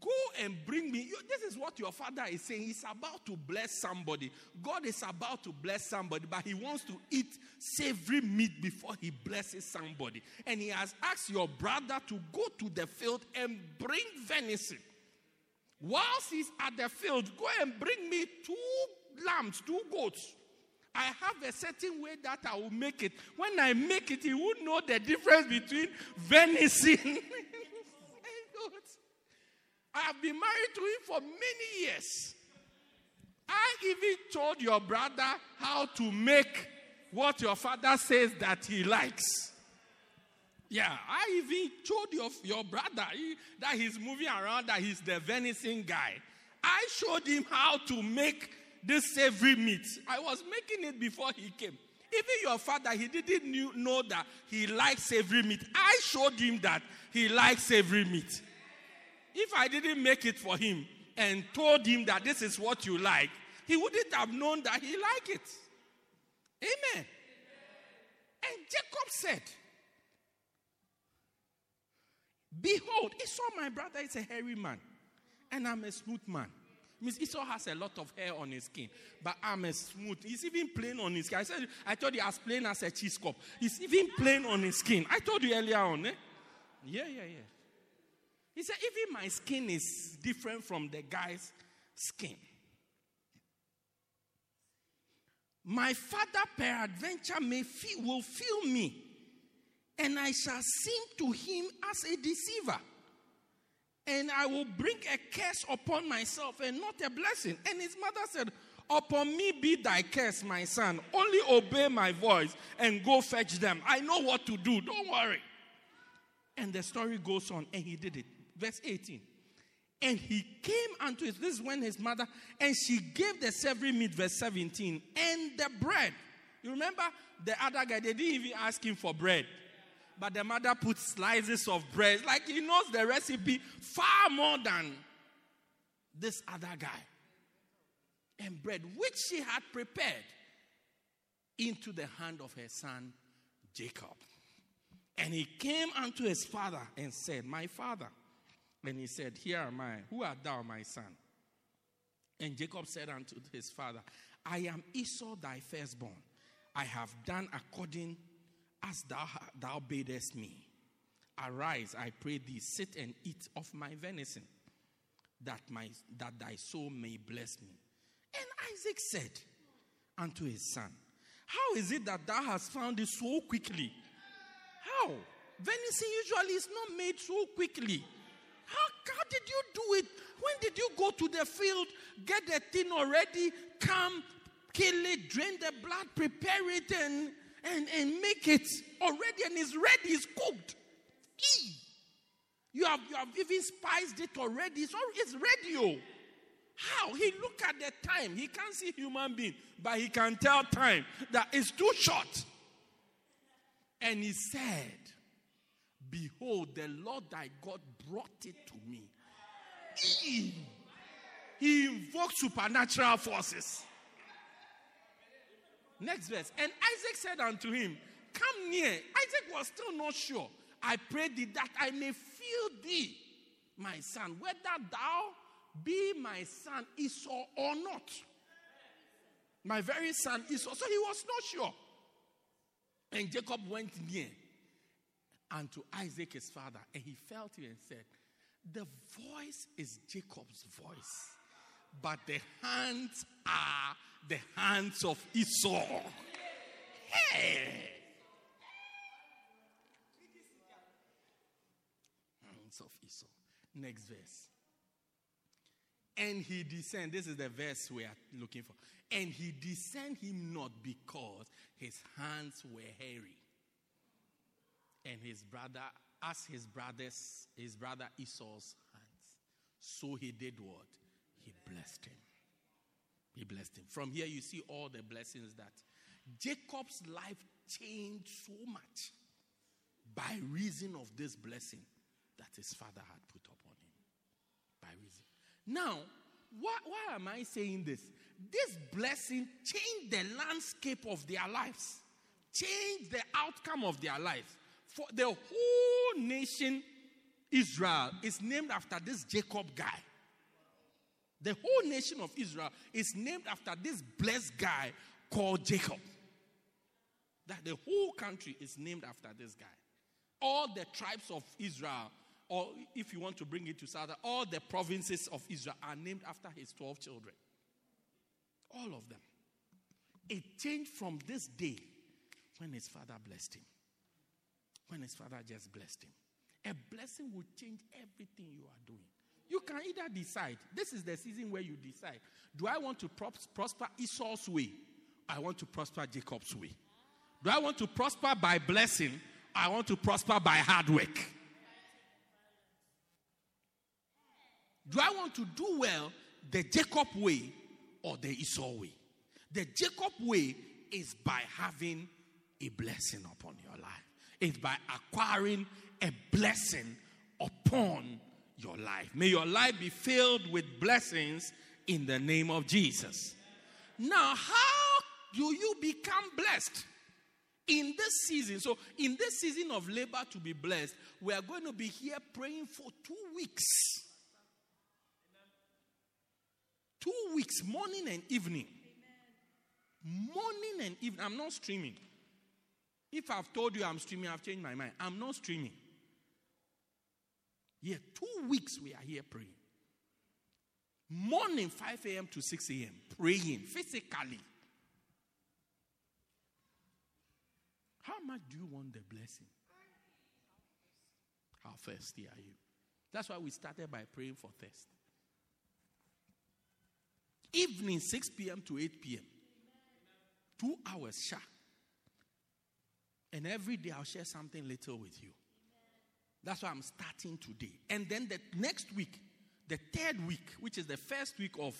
Go and bring me. This is what your father is saying. He's about to bless somebody. God is about to bless somebody, but he wants to eat savory meat before he blesses somebody. And he has asked your brother to go to the field and bring venison. Whilst he's at the field, go and bring me two lambs, two goats. I have a certain way that I will make it. When I make it, he would know the difference between venison I have been married to him for many years. I even told your brother how to make what your father says that he likes. Yeah, I even told your, your brother he, that he's moving around, that he's the venison guy. I showed him how to make this savory meat. I was making it before he came. Even your father, he didn't knew, know that he likes savory meat. I showed him that he likes savory meat. If I didn't make it for him and told him that this is what you like, he wouldn't have known that he liked it. Amen. And Jacob said, Behold, Esau, my brother, is a hairy man, and I'm a smooth man. Miss Esau has a lot of hair on his skin, but I'm a smooth. He's even plain on his skin. I said, I told you as plain as a cheese cup. He's even plain on his skin. I told you earlier on, eh? Yeah, yeah, yeah. Said, even my skin is different from the guy's skin. My father peradventure may feel, will feel me, and I shall seem to him as a deceiver. And I will bring a curse upon myself and not a blessing. And his mother said, Upon me be thy curse, my son. Only obey my voice and go fetch them. I know what to do. Don't worry. And the story goes on, and he did it verse 18. And he came unto his, this is when his mother, and she gave the savory meat, verse 17, and the bread. You remember the other guy, they didn't even ask him for bread. But the mother put slices of bread. Like he knows the recipe far more than this other guy. And bread, which she had prepared, into the hand of her son Jacob. And he came unto his father and said, My father. And he said, Here am I. Who art thou, my son? And Jacob said unto his father, I am Esau thy firstborn. I have done according as thou, thou badest me. Arise, I pray thee, sit and eat of my venison, that, my, that thy soul may bless me. And Isaac said unto his son, How is it that thou hast found it so quickly? How? Venison usually is not made so quickly. How, how did you do it? When did you go to the field, get the thing already, come, kill it, drain the blood, prepare it, and, and, and make it already, and it's ready, it's cooked. Eee. You have, you have even spiced it already, it's, it's ready. Oh. How? He look at the time. He can't see human being, but he can tell time that it's too short. And he said, Behold, the Lord thy God brought it to me. He, he invoked supernatural forces. Next verse. And Isaac said unto him, Come near. Isaac was still not sure. I pray thee that I may feel thee, my son, whether thou be my son Esau or not. My very son Esau. So he was not sure. And Jacob went near unto Isaac his father, and he felt it and said, The voice is Jacob's voice, but the hands are the hands of Esau. Hands of Esau. Next verse. And he descend. This is the verse we are looking for. And he descend him not because his hands were hairy. And his brother, as his brothers, his brother Esau's hands. So he did what? He blessed him. He blessed him. From here, you see all the blessings that Jacob's life changed so much by reason of this blessing that his father had put upon him. By reason. Now, why, why am I saying this? This blessing changed the landscape of their lives, changed the outcome of their lives. For the whole nation, Israel, is named after this Jacob guy. The whole nation of Israel is named after this blessed guy called Jacob. That the whole country is named after this guy. All the tribes of Israel, or if you want to bring it to South, all the provinces of Israel are named after his 12 children. All of them. It changed from this day when his father blessed him. When his father just blessed him. A blessing will change everything you are doing. You can either decide, this is the season where you decide, do I want to prosper Esau's way? I want to prosper Jacob's way. Do I want to prosper by blessing? I want to prosper by hard work. Do I want to do well the Jacob way or the Esau way? The Jacob way is by having a blessing upon your life. It's by acquiring a blessing upon your life. May your life be filled with blessings in the name of Jesus. Now, how do you become blessed? In this season, so in this season of labor to be blessed, we are going to be here praying for two weeks. Two weeks, morning and evening. Morning and evening. I'm not streaming. If I've told you I'm streaming, I've changed my mind. I'm not streaming. Yeah, two weeks we are here praying. Morning, 5 a.m. to 6 a.m., praying physically. How much do you want the blessing? How thirsty are you? That's why we started by praying for thirst. Evening, 6 p.m. to 8 p.m. Two hours sharp. And every day I'll share something little with you. That's why I'm starting today. And then the next week, the third week, which is the first week of,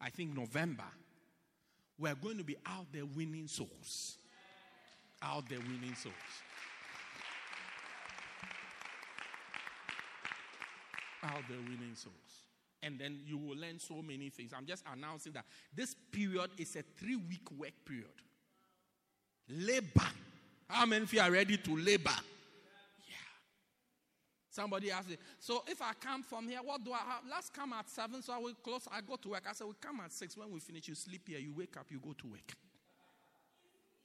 I think, November, we're going to be out there winning souls. Out there winning souls. Out there winning souls. And then you will learn so many things. I'm just announcing that this period is a three week work period. Labor. How many of you are ready to labor? Yeah. Somebody asked me, so if I come from here, what do I have? Let's come at seven, so I will close. I go to work. I said, we come at six. When we finish, you sleep here. You wake up, you go to work.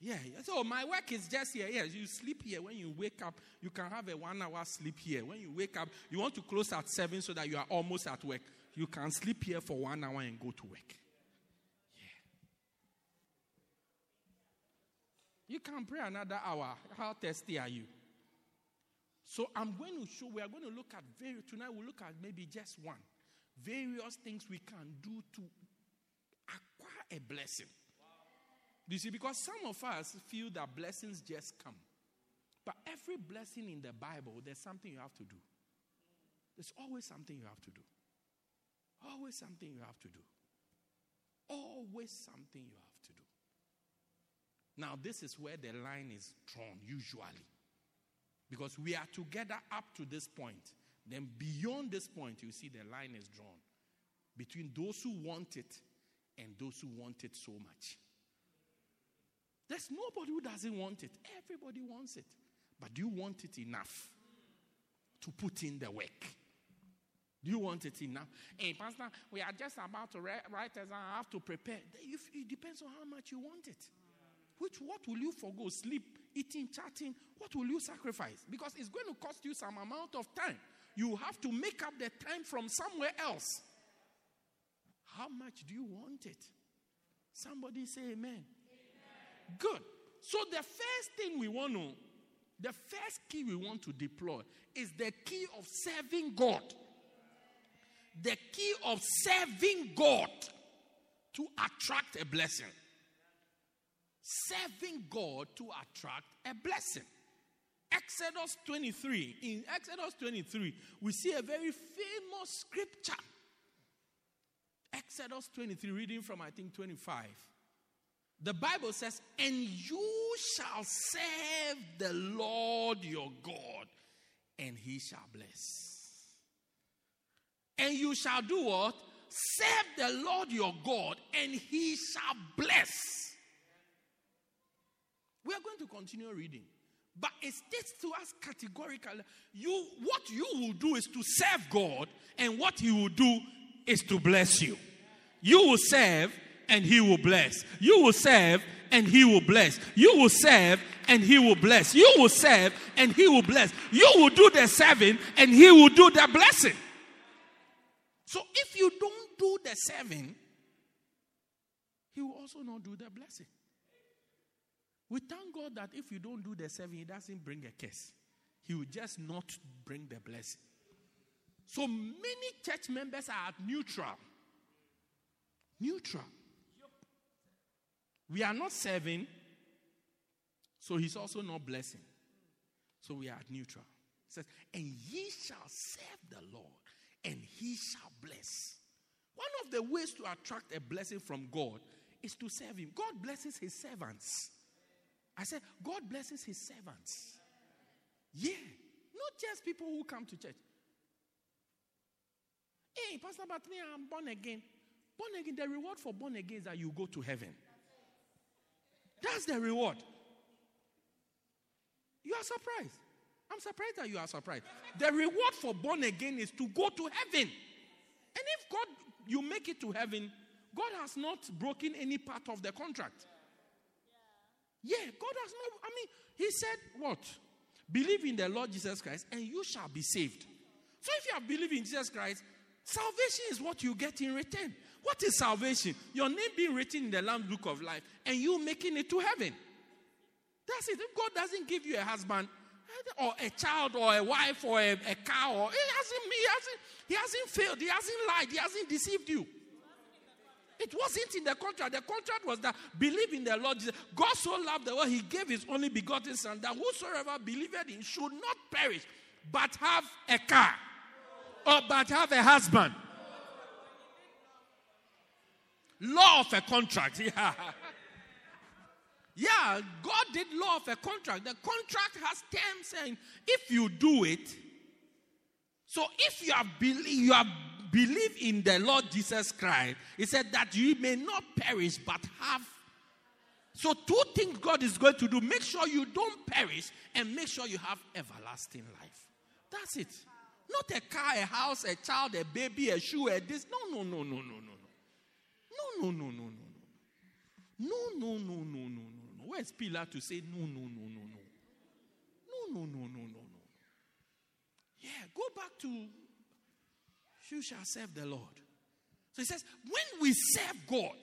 Yeah, so my work is just here. Yes, you sleep here. When you wake up, you can have a one hour sleep here. When you wake up, you want to close at seven so that you are almost at work. You can sleep here for one hour and go to work. You can pray another hour. How thirsty are you? So I'm going to show, we are going to look at various, tonight we'll look at maybe just one. Various things we can do to acquire a blessing. Wow. You see, because some of us feel that blessings just come. But every blessing in the Bible, there's something you have to do. There's always something you have to do. Always something you have to do. Always something you have to do. Now, this is where the line is drawn, usually. Because we are together up to this point. Then beyond this point, you see the line is drawn between those who want it and those who want it so much. There's nobody who doesn't want it. Everybody wants it. But do you want it enough to put in the work? Do you want it enough? Hey, Pastor, we are just about to write, write exam. I have to prepare. If, it depends on how much you want it. Which what will you forego? Sleep, eating, chatting. What will you sacrifice? Because it's going to cost you some amount of time. You have to make up the time from somewhere else. How much do you want it? Somebody say amen. amen. Good. So the first thing we want to, the first key we want to deploy is the key of serving God. The key of serving God to attract a blessing. Serving God to attract a blessing. Exodus 23. In Exodus 23, we see a very famous scripture. Exodus 23, reading from I think 25. The Bible says, And you shall serve the Lord your God, and he shall bless. And you shall do what? Serve the Lord your God, and he shall bless. We are going to continue reading. But it states to us categorically, you what you will do is to serve God, and what he will do is to bless you. You will serve and he will bless. You will serve and he will bless. You will serve and he will bless. You will serve and he will bless. You will do the serving and he will do the blessing. So if you don't do the serving, he will also not do the blessing. We thank God that if you don't do the serving, He doesn't bring a curse. He will just not bring the blessing. So many church members are at neutral. Neutral. We are not serving, so He's also not blessing. So we are at neutral. It says, and ye shall serve the Lord, and he shall bless. One of the ways to attract a blessing from God is to serve Him. God blesses His servants. I said, God blesses his servants. Yeah. Not just people who come to church. Hey, Pastor Batney, I'm born again. Born again, the reward for born again is that you go to heaven. That's the reward. You are surprised. I'm surprised that you are surprised. The reward for born again is to go to heaven. And if God, you make it to heaven, God has not broken any part of the contract. Yeah, God has not. I mean, He said, What? Believe in the Lord Jesus Christ and you shall be saved. So if you have believed in Jesus Christ, salvation is what you get in return. What is salvation? Your name being written in the Lamb Book of Life and you making it to heaven. That's it. If God doesn't give you a husband or a child or a wife or a, a car or he hasn't, he hasn't, he hasn't failed, he hasn't lied, he hasn't deceived you. It wasn't in the contract. The contract was that believe in the Lord Jesus. God so loved the world, he gave his only begotten Son, that whosoever believed in should not perish, but have a car, or but have a husband. Law of a contract. Yeah. Yeah, God did law of a contract. The contract has terms saying if you do it, so if you have believe, you have believe in the Lord Jesus Christ, he said that you may not perish but have. So, two things God is going to do make sure you don't perish and make sure you have everlasting life. That's it. Not a car, a house, a child, a baby, a shoe, a this. No, no, no, no, no, no, no. No, no, no, no, no, no. No, no, no, no, no, no, no. Where's Pilar to say no, no, no, no, no? No, no, no, no, no, no. Yeah, go back to you shall serve the Lord. So he says, when we serve God,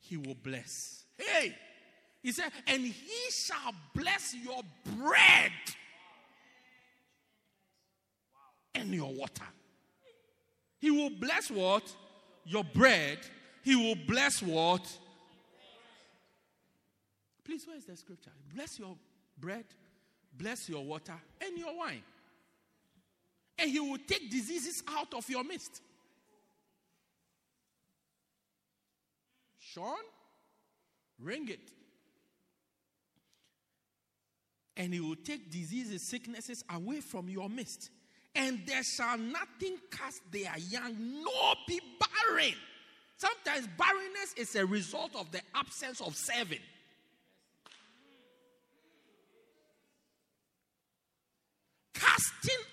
he will bless. Hey, he said, and he shall bless your bread and your water. He will bless what? Your bread. He will bless what? Please, where is the scripture? Bless your bread, bless your water, and your wine and he will take diseases out of your midst. Sean, ring it. And he will take diseases, sicknesses away from your midst. And there shall nothing cast their young, nor be barren. Sometimes barrenness is a result of the absence of serving.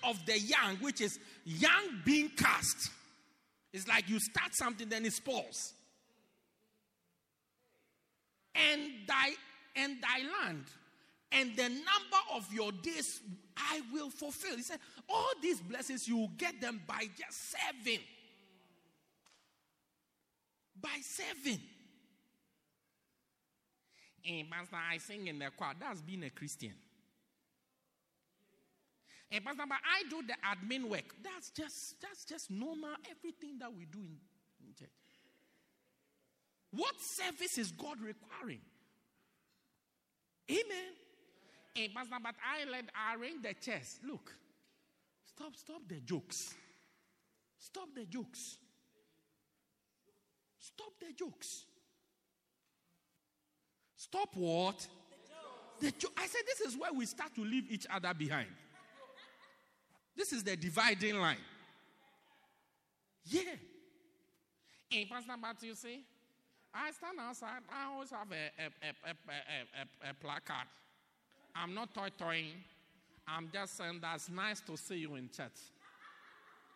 Of the young, which is young being cast. It's like you start something, then it spoils. And thy and thy land, and the number of your days I will fulfill. He said, All these blessings you will get them by just serving. By serving. And eh, Pastor, I sing in the choir. That's being a Christian. And Pastor, but I do the admin work. That's just that's just normal. Everything that we do in, in church. What service is God requiring? Amen. And Pastor, but I let arrange the chairs. Look, stop, stop the jokes. Stop the jokes. Stop the jokes. Stop what? The jo- I said this is where we start to leave each other behind. This is the dividing line. Yeah. And Pastor, but you see, I stand outside. I always have a, a, a, a, placard. I'm not toyi-toying. I'm just saying that's nice to see you in church.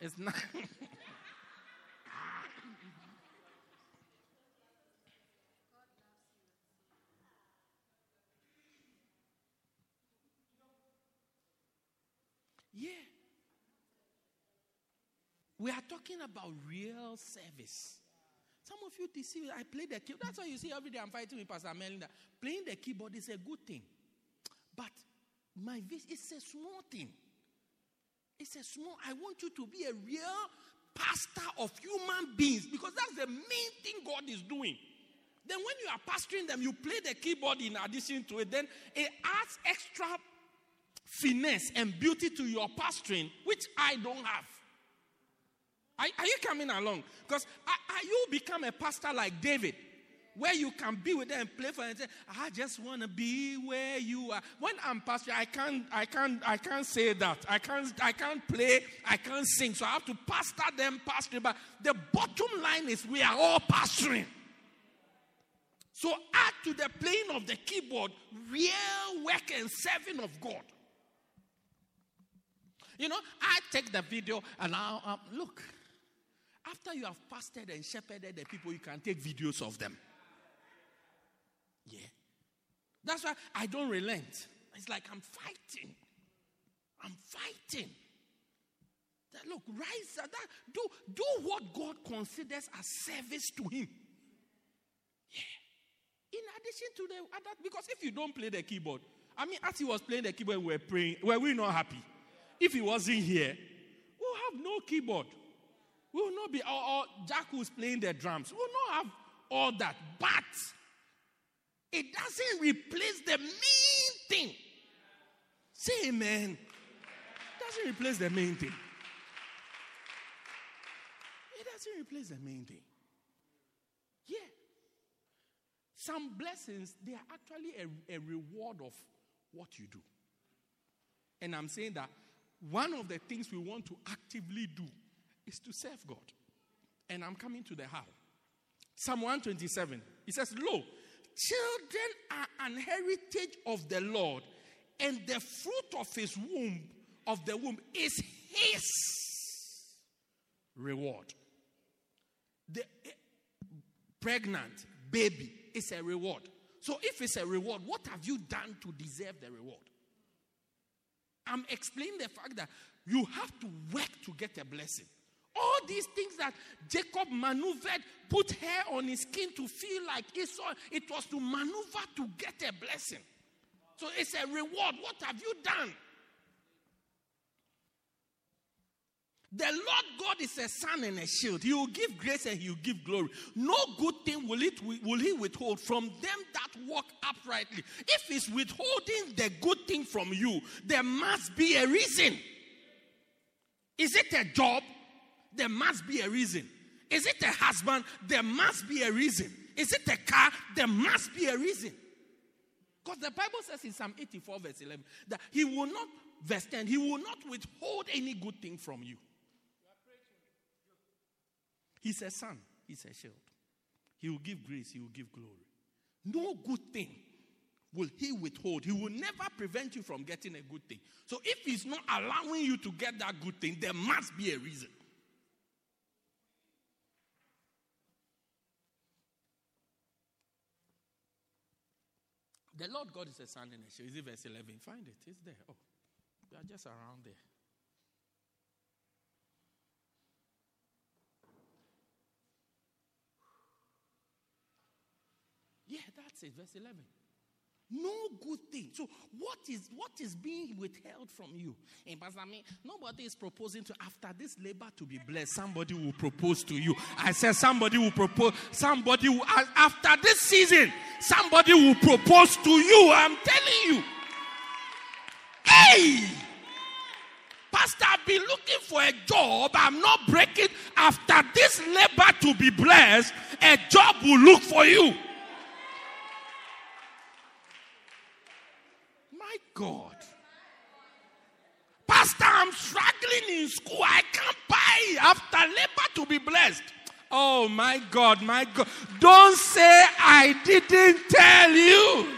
It's nice. yeah. We are talking about real service. Some of you deceive. I play the keyboard. That's why you see every day I'm fighting with Pastor Melinda. Playing the keyboard is a good thing. But my vision is a small thing. It's a small. I want you to be a real pastor of human beings because that's the main thing God is doing. Then when you are pastoring them, you play the keyboard in addition to it. Then it adds extra finesse and beauty to your pastoring, which I don't have. Are, are you coming along? Because are, you become a pastor like David, where you can be with them and play for them and say, I just want to be where you are. When I'm pastor, I can't, I can't, I can't say that. I can't, I can't play, I can't sing. So I have to pastor them, pastor. But the bottom line is we are all pastoring. So add to the playing of the keyboard real work and serving of God. You know, I take the video and I'll um, look. After you have pastored and shepherded the people, you can take videos of them. Yeah. That's why I don't relent. It's like I'm fighting. I'm fighting. That, look, rise. That, do, do what God considers as service to Him. Yeah. In addition to the other, because if you don't play the keyboard, I mean, as he was playing the keyboard, we were praying. Were we not happy? If he wasn't here, we'll have no keyboard. We will not be, or, or Jack who's playing the drums. We will not have all that. But it doesn't replace the main thing. Say amen. It doesn't replace the main thing. It doesn't replace the main thing. Yeah. Some blessings, they are actually a, a reward of what you do. And I'm saying that one of the things we want to actively do is to serve God. And I'm coming to the how. Psalm 127. It says, Lo, children are an heritage of the Lord, and the fruit of his womb, of the womb, is his reward. The uh, pregnant baby is a reward. So if it's a reward, what have you done to deserve the reward? I'm explaining the fact that you have to work to get a blessing. All these things that Jacob maneuvered, put hair on his skin to feel like Esau, it was to maneuver to get a blessing. So it's a reward. What have you done? The Lord God is a sun and a shield. He will give grace and he will give glory. No good thing will, it, will he withhold from them that walk uprightly. If he's withholding the good thing from you, there must be a reason. Is it a job? There must be a reason. Is it a husband? There must be a reason. Is it a car? There must be a reason. Because the Bible says in Psalm 84, verse 11, that He will not, verse 10, He will not withhold any good thing from you. He's a sun, He's a shield. He will give grace, He will give glory. No good thing will he withhold? He will never prevent you from getting a good thing. So if he's not allowing you to get that good thing, there must be a reason. The Lord God is a sun and a shield. Is it verse 11? Find it. It's there. Oh, we are just around there. Yeah, that's it. Verse 11. No good thing. So what is what is being withheld from you? And Pastor, I mean, nobody is proposing to after this labor to be blessed. Somebody will propose to you. I said somebody will propose. Somebody will after this season, somebody will propose to you. I'm telling you. Hey! Pastor, I've been looking for a job. I'm not breaking. After this labor to be blessed, a job will look for you. God. Pastor, I'm struggling in school. I can't buy after labor to be blessed. Oh my God, my God. Don't say I didn't tell you.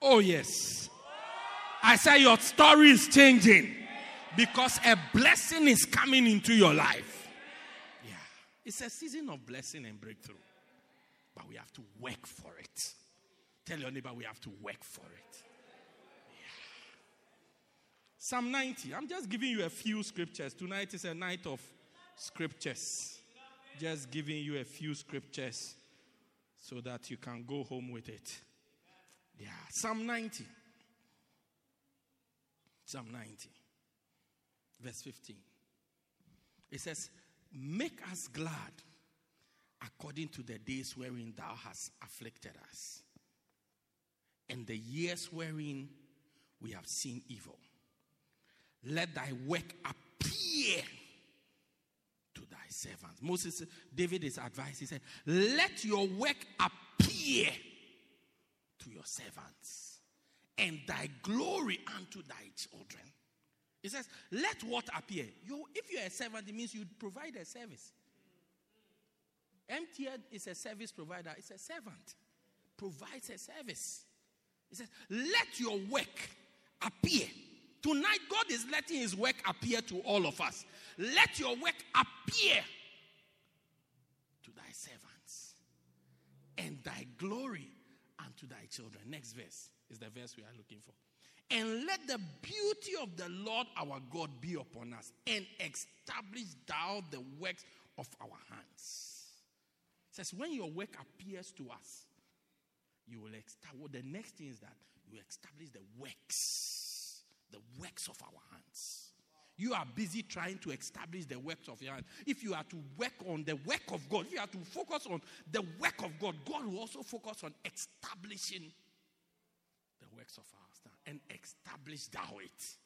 Oh, yes. I say your story is changing because a blessing is coming into your life. It's a season of blessing and breakthrough. But we have to work for it. Tell your neighbor we have to work for it. Yeah. Psalm 90. I'm just giving you a few scriptures. Tonight is a night of scriptures. Just giving you a few scriptures so that you can go home with it. Yeah. Psalm 90. Psalm 90. Verse 15. It says, Make us glad according to the days wherein thou hast afflicted us, and the years wherein we have seen evil. Let thy work appear to thy servants. Moses, David is advised, he said, Let your work appear to your servants, and thy glory unto thy children. It says, let what appear. You, if you're a servant, it means you provide a service. MTN is a service provider, it's a servant, provides a service. It says, let your work appear. Tonight, God is letting his work appear to all of us. Let your work appear to thy servants and thy glory unto thy children. Next verse is the verse we are looking for. And let the beauty of the Lord our God be upon us, and establish thou the works of our hands. It says, when your work appears to us, you will establish. The next thing is that you establish the works, the works of our hands. You are busy trying to establish the works of your hands. If you are to work on the work of God, if you are to focus on the work of God, God will also focus on establishing the works of our and establish thou it.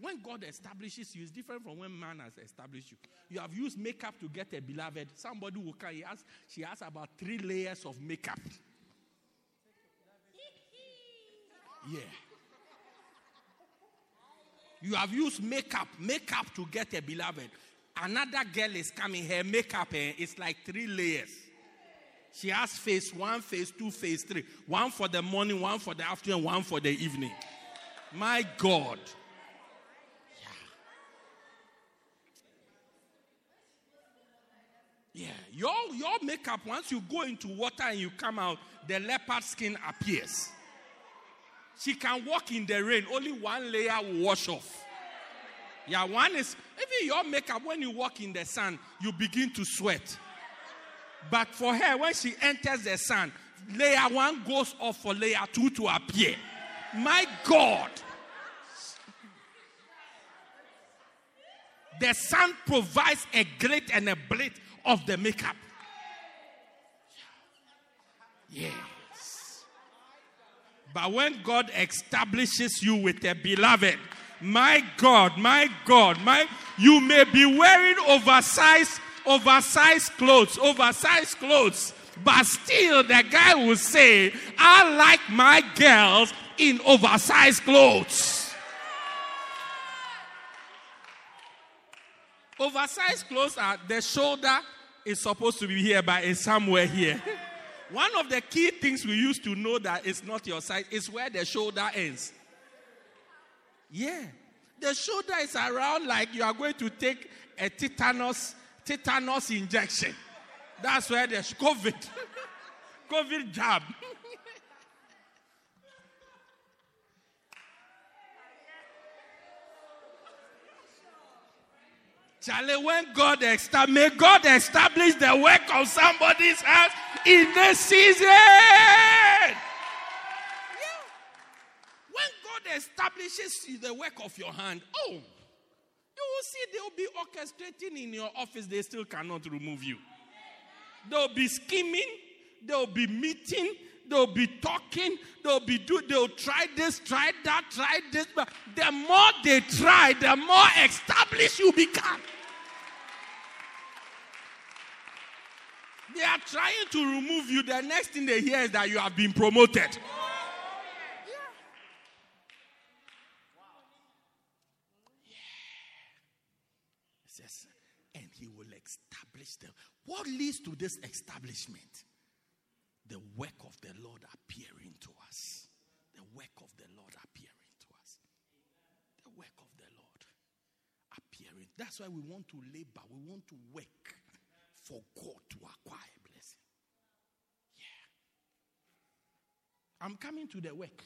When God establishes you, it's different from when man has established you. You have used makeup to get a beloved. Somebody will come, he has, she has about three layers of makeup. Yeah. You have used makeup, makeup to get a beloved. Another girl is coming, her makeup eh, is like three layers. She has phase one, phase two, phase three. One for the morning, one for the afternoon, one for the evening. My God. Yeah. Yeah. Your, your makeup, once you go into water and you come out, the leopard skin appears. She can walk in the rain, only one layer will wash off. Yeah, one is even your makeup, when you walk in the sun, you begin to sweat. But for her, when she enters the sun, layer one goes off for layer two to appear. My God. The sun provides a great and a blade of the makeup. Yes. But when God establishes you with a beloved, my God, my God, my you may be wearing oversized oversized clothes, oversized clothes. But still, the guy will say, I like my girls in oversized clothes. Oversized clothes are the shoulder is supposed to be here, but it's somewhere here. One of the key things we used to know that it's not your size is where the shoulder ends. Yeah. The shoulder is around like you are going to take a tetanus tetanus injection. That's where there's COVID COVID jab. Charlie, when God established, may God establish the work of somebody's house in this season. Yeah. When God establishes the work of your hand, oh, you will see they'll be orchestrating in your office, they still cannot remove you. They'll be scheming, they'll be meeting, they'll be talking, they'll be do, they'll try this, try that, try this. But the more they try, the more established you become. They are trying to remove you. The next thing they hear is that you have been promoted. Yeah. Says, and he will establish them. What leads to this establishment? The work of the Lord appearing to us. The work of the Lord appearing to us. The work of the Lord appearing. That's why we want to labor. We want to work for God to acquire blessing. Yeah. I'm coming to the work.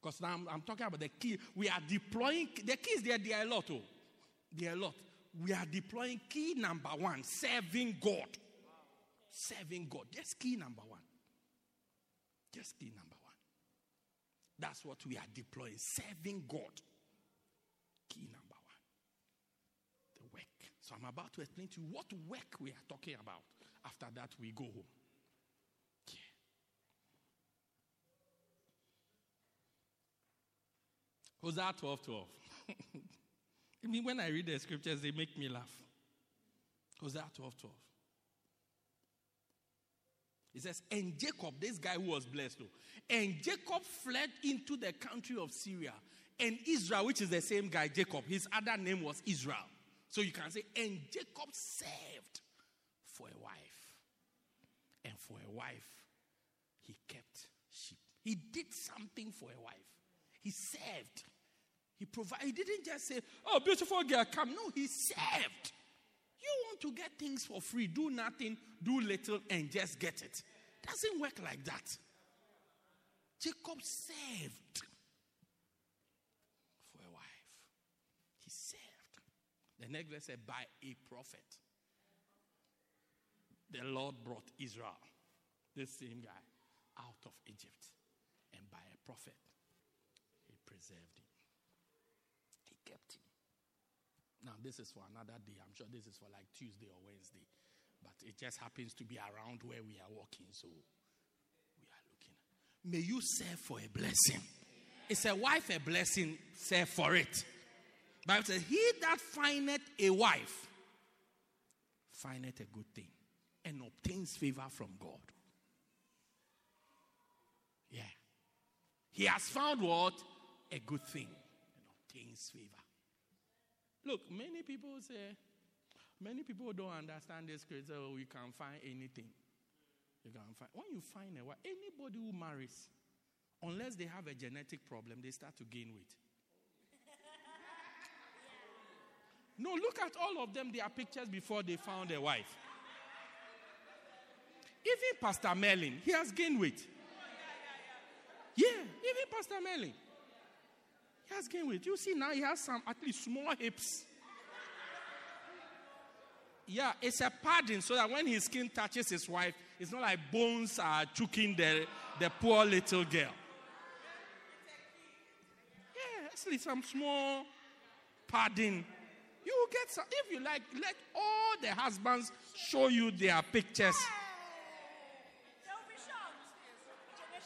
Because now I'm, I'm, talking about the key. We are deploying the keys there, they are a lot. Oh. They are a lot. We are deploying key number one, serving God. Serving God. Just key number one. Just key number one. That's what we are deploying. Serving God. Key number one. The work. so I'm about to explain to you what work we are talking about. After that, we go home. Yeah. Hosea 12 12. I mean, when I read the scriptures, they make me laugh. Hosea 12 12. It says, And Jacob, this guy who was blessed, though, and Jacob fled into the country of Syria. And Israel, which is the same guy, Jacob, his other name was Israel. So you can say, and Jacob served for a wife. And for a wife, he kept sheep. He did something for a wife. He served. He provided. He didn't just say, oh, beautiful girl, come. No, he served. You want to get things for free, do nothing, do little, and just get it. Doesn't work like that. Jacob served. For a wife. He served. The next verse said, by a prophet. The Lord brought Israel, this same guy, out of Egypt. And by a prophet, he preserved him. He kept him. Now, this is for another day. I'm sure this is for like Tuesday or Wednesday. But it just happens to be around where we are walking. So we are looking. May you serve for a blessing. It's a wife a blessing, serve for it. Bible says, He that findeth a wife findeth a good thing and obtains favor from God. Yeah. He has found what? A good thing and obtains favor. Look, many people say, many people don't understand this scripture. Oh, you can find anything. You can find when you find a wife, anybody who marries, unless they have a genetic problem, they start to gain weight. No, look at all of them, their pictures before they found a wife. Even Pastor Merlin, he has gained weight. Yeah, even Pastor Merlin. He has gained weight. You see now he has some at least small hips. Yeah, it's a padding so that when his skin touches his wife, it's not like bones are choking the, the poor little girl. Yeah, actually some small padding you will get some. If you like, let all the husbands show you their pictures.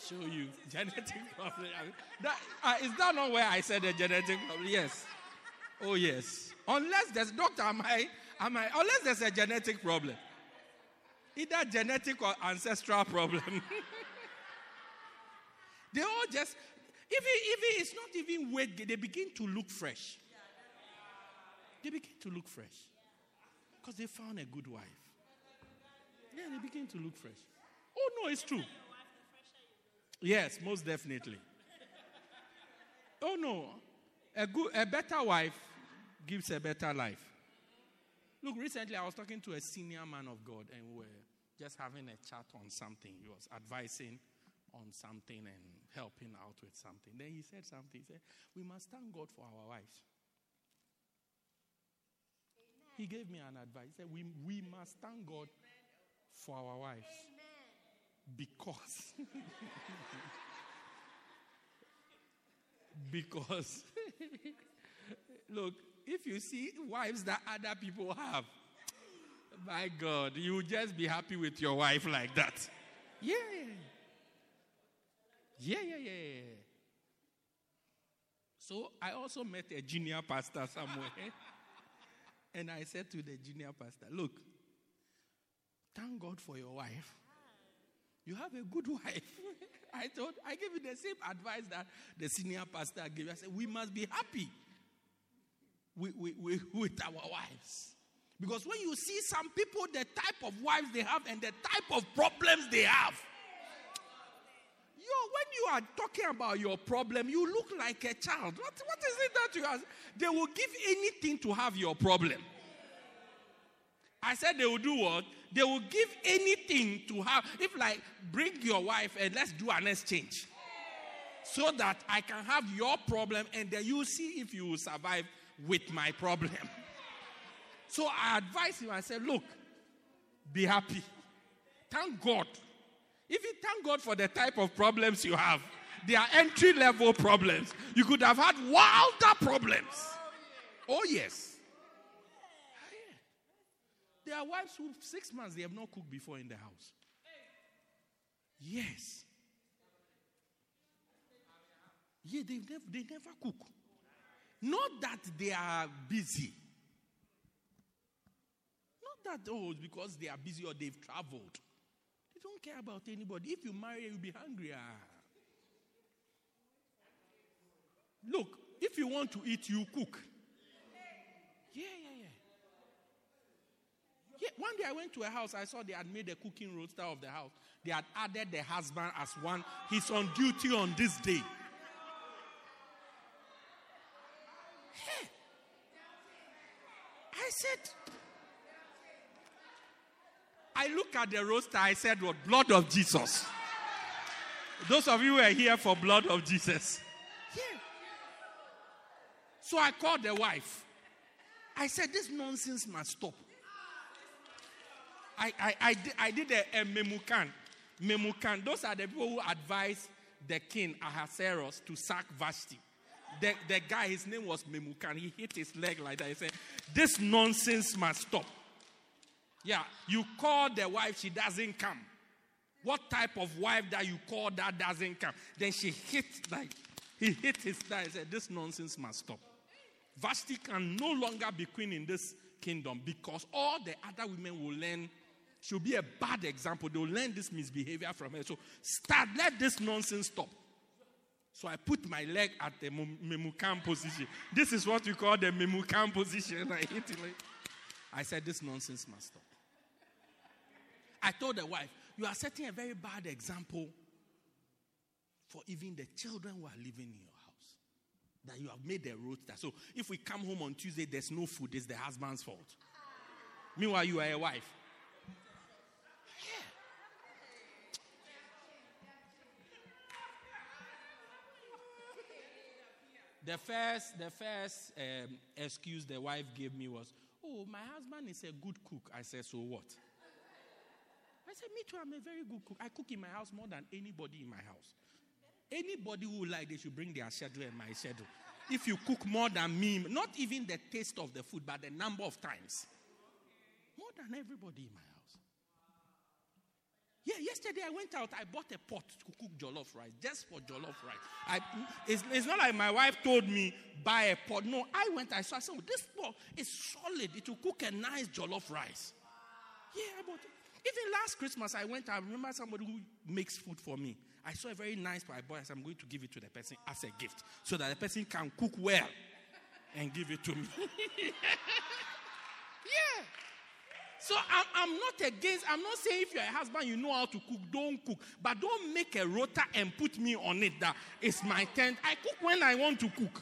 Show you genetic problem. That, uh, is that not where I said the genetic problem? Yes. Oh yes. Unless there's doctor, am I? Am I? Unless there's a genetic problem, either genetic or ancestral problem. they all just, even if it's not even weight, they begin to look fresh. they begin to look fresh. Because they found a good wife. Yeah, they begin to look fresh. Oh, no, it's true. Yes, most definitely. Oh, no. A, good, a better wife gives a better life. Look, recently I was talking to a senior man of God and we were just having a chat on something. He was advising on something and helping out with something. Then he said something. He said, We must thank God for our wives. Amen. He gave me an advice. He said, We, we must thank God for our wives. Amen. Because. because. look, if you see wives that other people have, my God, you just be happy with your wife like that. Yeah. Yeah, yeah, yeah. So I also met a junior pastor somewhere. and I said to the junior pastor, Look, thank God for your wife. You have a good wife. I thought I gave you the same advice that the senior pastor gave. I said, We must be happy with, with, with our wives. Because when you see some people, the type of wives they have and the type of problems they have, yo, when you are talking about your problem, you look like a child. What, what is it that you have? They will give anything to have your problem. I said they will do what? They will give anything to have. If, like, bring your wife and let's do an exchange. So that I can have your problem and then you see if you will survive with my problem. So I advise him, I said, Look, be happy. Thank God. If you thank God for the type of problems you have, they are entry level problems. You could have had wilder problems. Oh, yes. There are wives who, six months, they have not cooked before in the house. Yes. Yeah, they never, they never cook. Not that they are busy. Not that, oh, because they are busy or they've traveled. They don't care about anybody. If you marry, you'll be hungry. Ah. Look, if you want to eat, you cook. Yeah, yeah, yeah. Yeah, one day I went to a house, I saw they had made a cooking roster of the house. They had added the husband as one. He's on duty on this day. Hey. I said, I look at the roster, I said, What? Blood of Jesus. Those of you who are here for blood of Jesus. Yeah. So I called the wife. I said, This nonsense must stop. I, I, I, did, I did a, a eh, memucan. Memucan. Those are the people who advise the king Ahasuerus to sack Vashti. The, the guy, his name was Memucan. He hit his leg like that. He said, This nonsense must stop. Yeah, you call the wife, she doesn't come. What type of wife that you call that doesn't come? Then she hit like he hit his thigh and said, This nonsense must stop. Vashti can no longer be queen in this kingdom because all the other women will learn. She'll be a bad example. They'll learn this misbehavior from her. So start, let this nonsense stop. So I put my leg at the Memucan position. This is what we call the Memucan position. I hit it. I said, This nonsense must stop. I told the wife, You are setting a very bad example for even the children who are living in your house. That you have made the roadster. So if we come home on Tuesday, there's no food, it's the husband's fault. Meanwhile, you are a wife. The first, the first um, excuse the wife gave me was, "Oh, my husband is a good cook." I said, "So what?" I said, Me too, I'm a very good cook. I cook in my house more than anybody in my house. Anybody who like, they should bring their schedule and my schedule. If you cook more than me, not even the taste of the food, but the number of times. More than everybody in my house. Yeah, yesterday I went out, I bought a pot to cook jollof rice, just for jollof rice. I, it's, it's not like my wife told me, buy a pot. No, I went, I saw, I said, oh, this pot is solid. It will cook a nice jollof rice. Yeah, I bought it. Even last Christmas, I went, I remember somebody who makes food for me. I saw a very nice pie boy. I said, I'm going to give it to the person as a gift so that the person can cook well and give it to me. yeah. So I'm, I'm not against, I'm not saying if you're a husband, you know how to cook, don't cook. But don't make a rota and put me on it that it's my tent. I cook when I want to cook.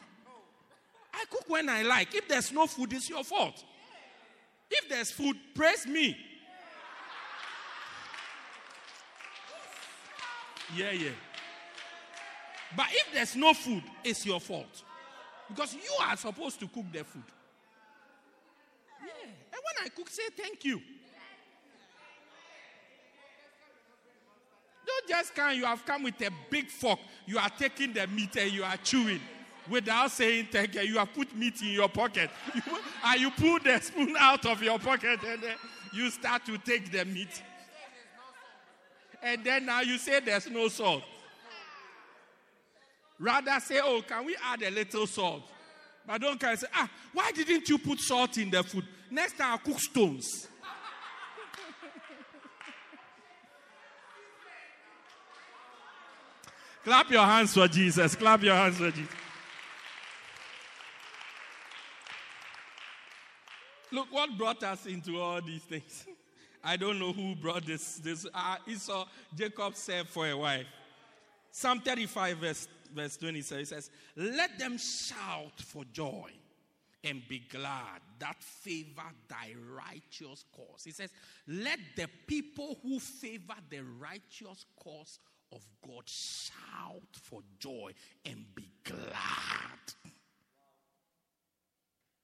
I cook when I like. If there's no food, it's your fault. If there's food, praise me. Yeah, yeah. But if there's no food, it's your fault. Because you are supposed to cook the food. I cook, say thank you. Don't just come, you have come with a big fork. You are taking the meat and you are chewing without saying thank you. You have put meat in your pocket. You, and you pull the spoon out of your pocket and then you start to take the meat. And then now you say there's no salt. Rather say, oh, can we add a little salt? But don't say, ah, why didn't you put salt in the food? Next time I'll cook stones. Clap your hands for Jesus. Clap your hands for Jesus. Look what brought us into all these things. I don't know who brought this. This uh, Esau, Jacob served for a wife. Psalm 35, verse, verse 27 says, Let them shout for joy and be glad that favor thy righteous cause. He says, Let the people who favor the righteous cause of God shout for joy and be glad.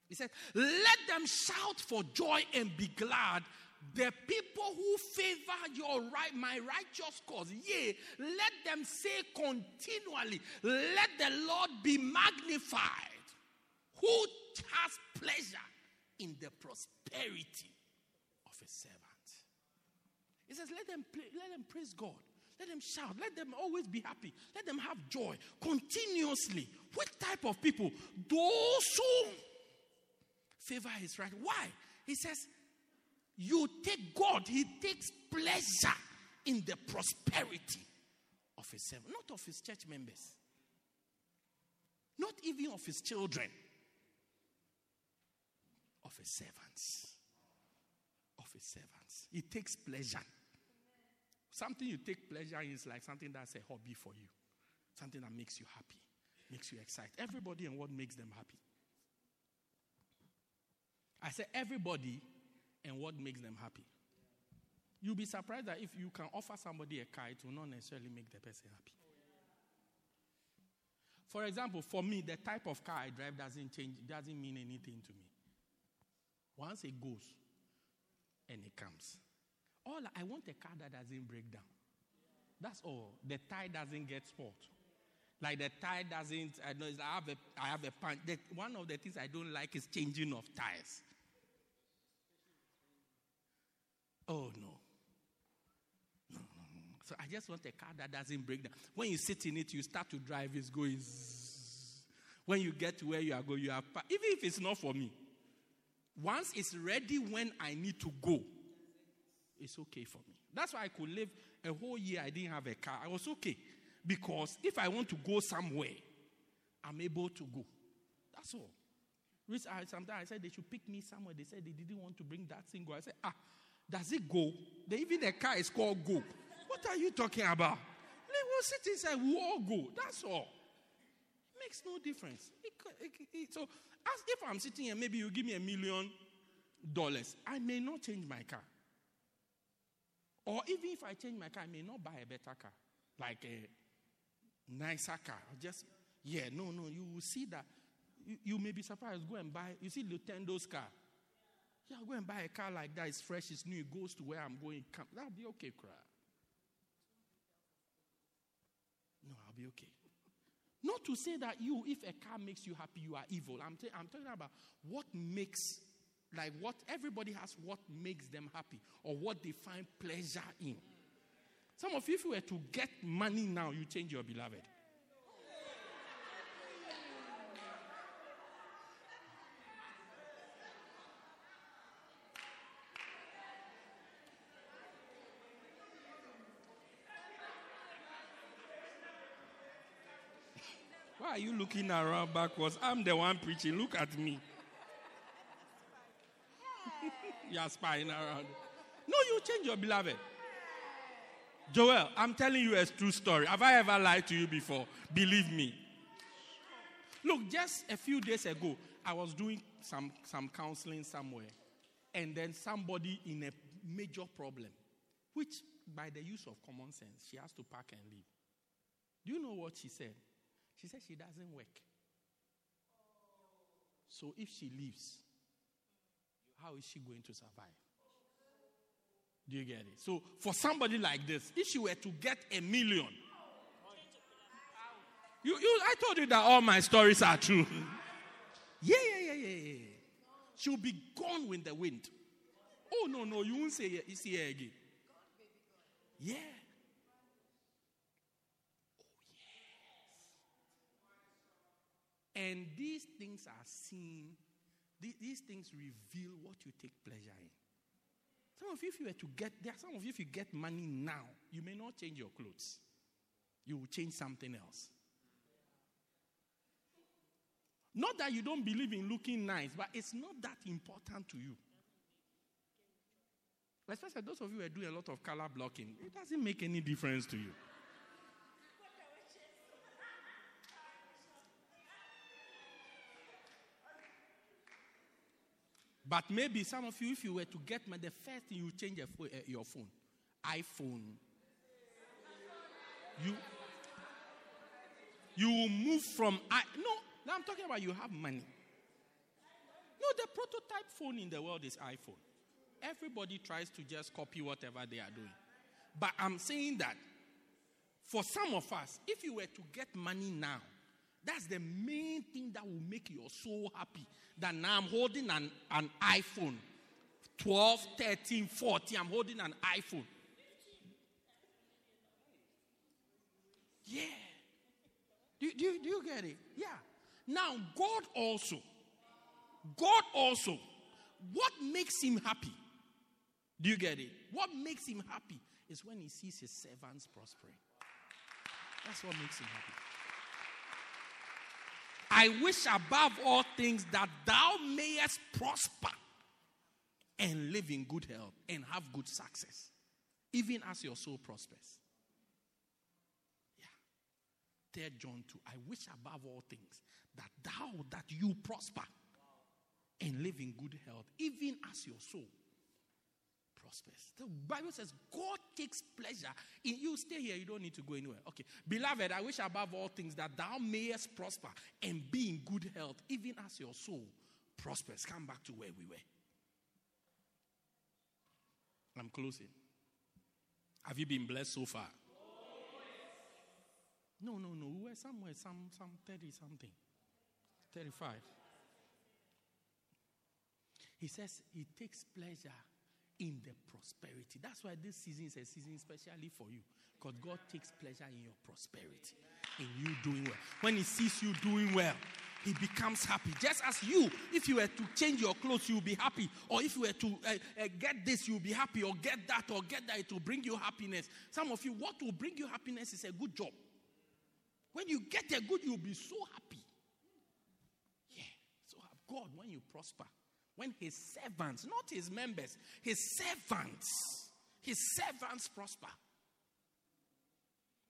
He said, Let them shout for joy and be glad. The people who favor your right, my righteous cause, yea, let them say continually, Let the Lord be magnified, who has pleasure in the prosperity of a servant. He says, Let them, let them praise God. Let them shout. Let them always be happy. Let them have joy continuously. What type of people? Those who favor his right. Why? He says, You take God, he takes pleasure in the prosperity of his servant, not of his church members, not even of his children, of his servants. Of his servants. He takes pleasure. Something you take pleasure in is like something that's a hobby for you, something that makes you happy, makes you excited. Everybody and what makes them happy. I say everybody and what makes them happy. You'll be surprised that if you can offer somebody a car, it will not necessarily make the person happy. For example, for me, the type of car I drive doesn't change, doesn't mean anything to me. Once it goes and it comes, all I want a car that doesn't break down. That's all. The tire doesn't get spoiled. Like the tire doesn't. I know I have a I have a punch. The, one of the things I don't like is changing of tires. Oh no. No, no. So I just want a car that doesn't break down. When you sit in it, you start to drive, it's going. Zzz. When you get to where you are going, you are even if it's not for me. Once it's ready when I need to go, it's okay for me. That's why I could live a whole year. I didn't have a car. I was okay. Because if I want to go somewhere, I'm able to go. That's all. Which I, sometimes I said they should pick me somewhere. They said they didn't want to bring that single. I said, ah, does it go? They, even the car is called Go. What are you talking about? They will sit inside, we all go. That's all. It makes no difference. It, it, so, as if I'm sitting here, maybe you give me a million dollars, I may not change my car. Or even if I change my car, I may not buy a better car, like a nicer car. Just, yeah, no, no, you will see that. You, you may be surprised. Go and buy, you see Lutendo's car. Yeah, go and buy a car like that. It's fresh, it's new, it goes to where I'm going. Come. That'll be okay, cry. No, I'll be okay. Not to say that you, if a car makes you happy, you are evil. I'm, t- I'm talking about what makes, like what everybody has, what makes them happy or what they find pleasure in. Some of you, if you were to get money now, you change your beloved. You looking around backwards? I'm the one preaching. Look at me. You're spying around. No, you change your beloved. Joel, I'm telling you a true story. Have I ever lied to you before? Believe me. Look, just a few days ago, I was doing some, some counseling somewhere, and then somebody in a major problem, which by the use of common sense, she has to pack and leave. Do you know what she said? She said she doesn't work. So if she leaves, how is she going to survive? Do you get it? So for somebody like this, if she were to get a million, you, you, I told you that all my stories are true. yeah, yeah, yeah, yeah, yeah. She'll be gone with the wind. Oh no, no, you won't say it. You see her again. Yeah. And these things are seen, these things reveal what you take pleasure in. Some of you, if you were to get, there some of you, if you get money now, you may not change your clothes. You will change something else. Not that you don't believe in looking nice, but it's not that important to you. Especially those of you who are doing a lot of color blocking, it doesn't make any difference to you. But maybe some of you, if you were to get my, the first thing you change your phone, uh, your phone, iPhone. You you will move from I no. Now I'm talking about you have money. No, the prototype phone in the world is iPhone. Everybody tries to just copy whatever they are doing. But I'm saying that for some of us, if you were to get money now, that's the main thing that will make you so happy. That now I'm holding an, an iPhone 12, 13, 14. I'm holding an iPhone. Yeah. Do, do, do you get it? Yeah. Now, God also, God also, what makes him happy? Do you get it? What makes him happy is when he sees his servants prospering. That's what makes him happy. I wish above all things that thou mayest prosper and live in good health and have good success, even as your soul prospers. Yeah. Third John 2. I wish above all things that thou, that you prosper and live in good health, even as your soul prospers. The Bible says God takes pleasure in you. Stay here, you don't need to go anywhere. Okay. Beloved, I wish above all things that thou mayest prosper and be in good health, even as your soul prospers. Come back to where we were. I'm closing. Have you been blessed so far? No, no, no. We were somewhere, some, some 30 something. 35. He says he takes pleasure in the prosperity. That's why this season is a season especially for you. Because God takes pleasure in your prosperity, in you doing well. When He sees you doing well, He becomes happy. Just as you, if you were to change your clothes, you'll be happy. Or if you were to uh, uh, get this, you'll be happy. Or get that, or get that, it will bring you happiness. Some of you, what will bring you happiness is a good job. When you get a good, you'll be so happy. Yeah. So God when you prosper when his servants, not his members, his servants, his servants prosper.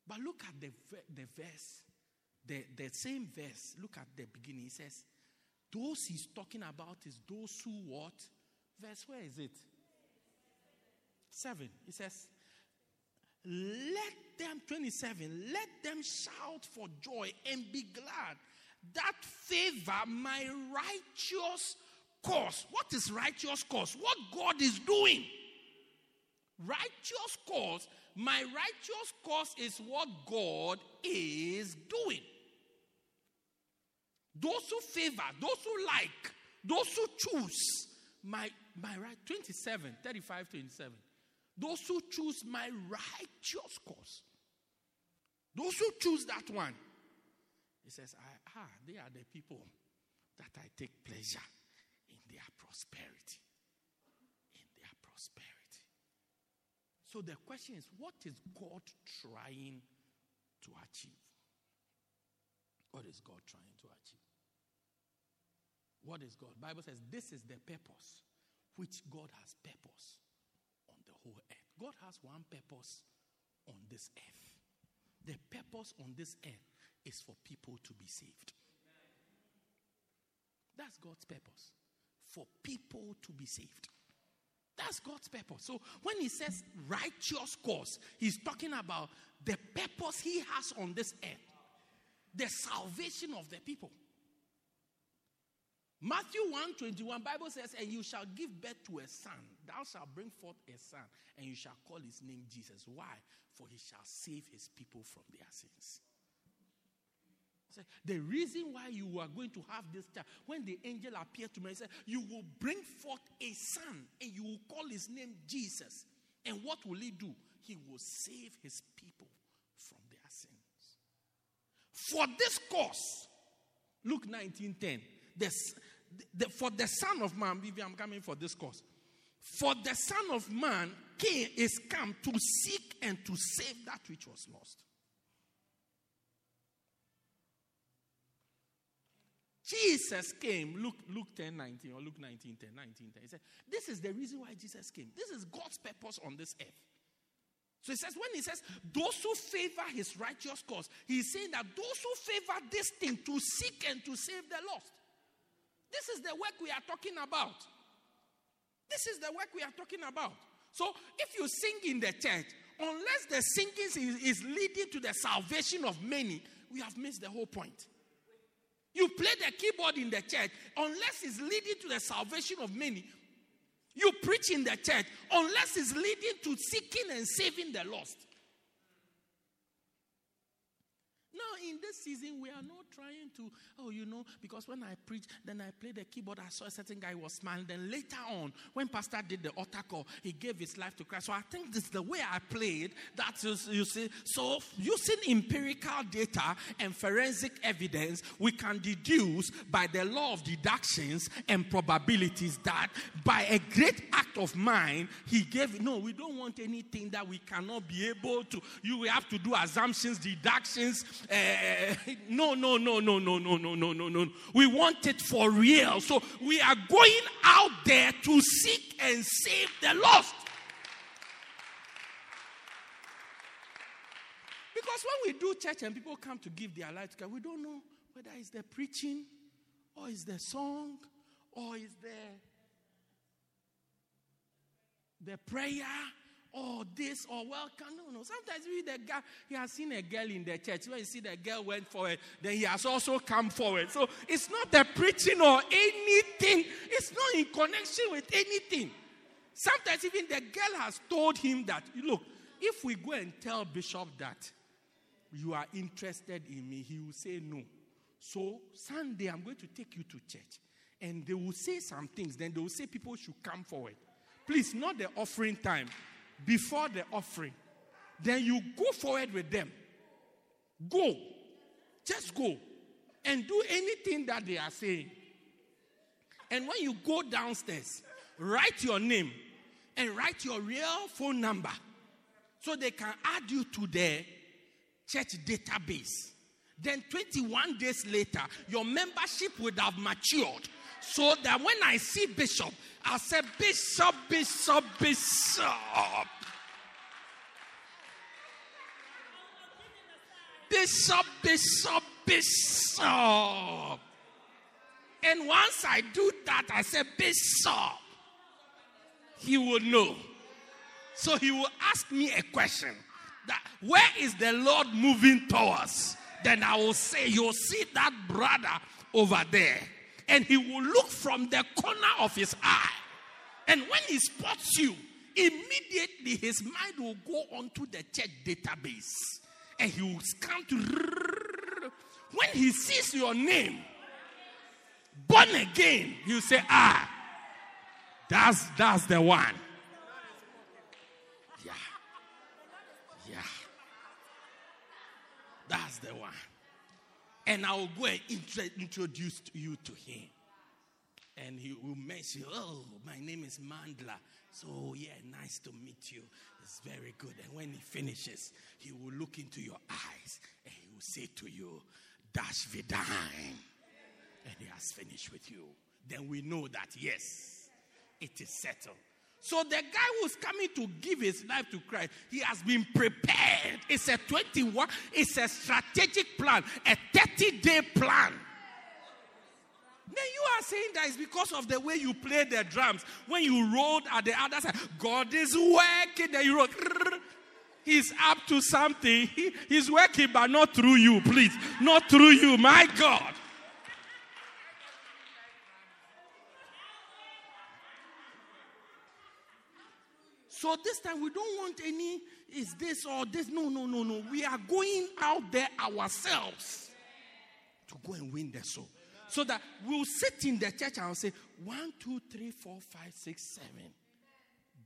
But look at the, the verse, the, the same verse. Look at the beginning. He says, Those he's talking about is those who what? Verse, where is it? Seven. He says, Let them, 27, let them shout for joy and be glad that favor my righteous cause. What is righteous cause? What God is doing. Righteous cause, my righteous cause is what God is doing. Those who favor, those who like, those who choose my, my right, 27, 35, 27. Those who choose my righteous cause. Those who choose that one. He says, I, ah, they are the people that I take pleasure prosperity. In their prosperity. So the question is what is God trying to achieve? What is God trying to achieve? What is God? Bible says this is the purpose which God has purpose on the whole earth. God has one purpose on this earth. The purpose on this earth is for people to be saved. That's God's purpose. For people to be saved. That's God's purpose. So when he says righteous cause, he's talking about the purpose he has on this earth the salvation of the people. Matthew 1 21, Bible says, And you shall give birth to a son. Thou shalt bring forth a son, and you shall call his name Jesus. Why? For he shall save his people from their sins. The reason why you are going to have this child, when the angel appeared to me, he said, You will bring forth a son, and you will call his name Jesus. And what will he do? He will save his people from their sins. For this cause, Luke 19 10, the, the, for the Son of Man, I'm coming for this cause. For the Son of Man came, is come to seek and to save that which was lost. Jesus came, Luke, Luke 10 19 or Luke 19 10, 19 10. He said, This is the reason why Jesus came. This is God's purpose on this earth. So he says, when he says those who favor his righteous cause, he's saying that those who favor this thing to seek and to save the lost. This is the work we are talking about. This is the work we are talking about. So if you sing in the church, unless the singing is, is leading to the salvation of many, we have missed the whole point. You play the keyboard in the church, unless it's leading to the salvation of many. You preach in the church, unless it's leading to seeking and saving the lost. Now, in this season, we are not trying to, oh, you know, because when I preach, then I play the keyboard, I saw a certain guy was smiling. Then later on, when Pastor did the altar call, he gave his life to Christ. So I think this is the way I played. That's, you see, so using empirical data and forensic evidence, we can deduce by the law of deductions and probabilities that by a great act of mind, he gave. No, we don't want anything that we cannot be able to. You have to do assumptions, deductions, uh, no, no, no, no, no, no, no, no, no, no. We want it for real. So we are going out there to seek and save the lost. Because when we do church and people come to give their life to God, we don't know whether it's the preaching or it's the song or it's the the prayer or this oh, or welcome. No, no. Sometimes we the guy he has seen a girl in the church. When you see the girl went forward, then he has also come forward. So it's not the preaching or anything. It's not in connection with anything. Sometimes even the girl has told him that look, if we go and tell Bishop that you are interested in me, he will say no. So Sunday I'm going to take you to church. And they will say some things. Then they will say people should come forward. Please, not the offering time before the offering. Then you go forward with them. Go. Just go. And do anything that they are saying. And when you go downstairs, write your name and write your real phone number so they can add you to their church database. Then 21 days later, your membership would have matured so that when I see Bishop, I say, Bishop, Bishop, Bishop. Bishop, Bishop, Bishop. And once I do that, I say, Bishop. He will know. So he will ask me a question that where is the Lord moving towards? Then I will say, You'll see that brother over there and he will look from the corner of his eye. And when he spots you, immediately his mind will go onto the church database and he will scan to. When he sees your name, born again, he'll say, Ah, that's, that's the one. Yeah. Yeah. That's the one and I will go and introduce you to him. And he will mention, Oh, my name is Mandla. So, yeah, nice to meet you. It's very good. And when he finishes, he will look into your eyes and he will say to you, dash vidine. And he has finished with you. Then we know that, yes, it is settled. So the guy who's coming to give his life to Christ, he has been prepared. It's a 21, it's a strategic plan, a 30 day plan. Then you are saying that it's because of the way you play the drums. When you rolled at the other side, God is working. Then you He's up to something. He, he's working, but not through you, please. Not through you, my God. So this time we don't want any, is this or this? No, no, no, no. We are going out there ourselves to go and win the soul. So that we'll sit in the church and say, one, two, three, four, five, six, seven.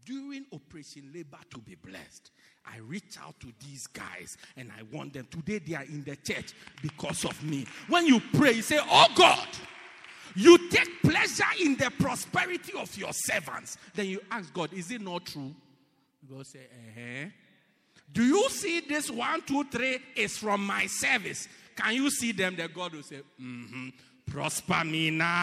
During Operation Labor to be blessed, I reach out to these guys and I want them. Today they are in the church because of me. When you pray, you say, Oh God, you take pleasure in the prosperity of your servants. Then you ask God, Is it not true? God say, uh-huh. Do you see this one, two, three is from my service? Can you see them? The God will say, mm-hmm. Prosper me now.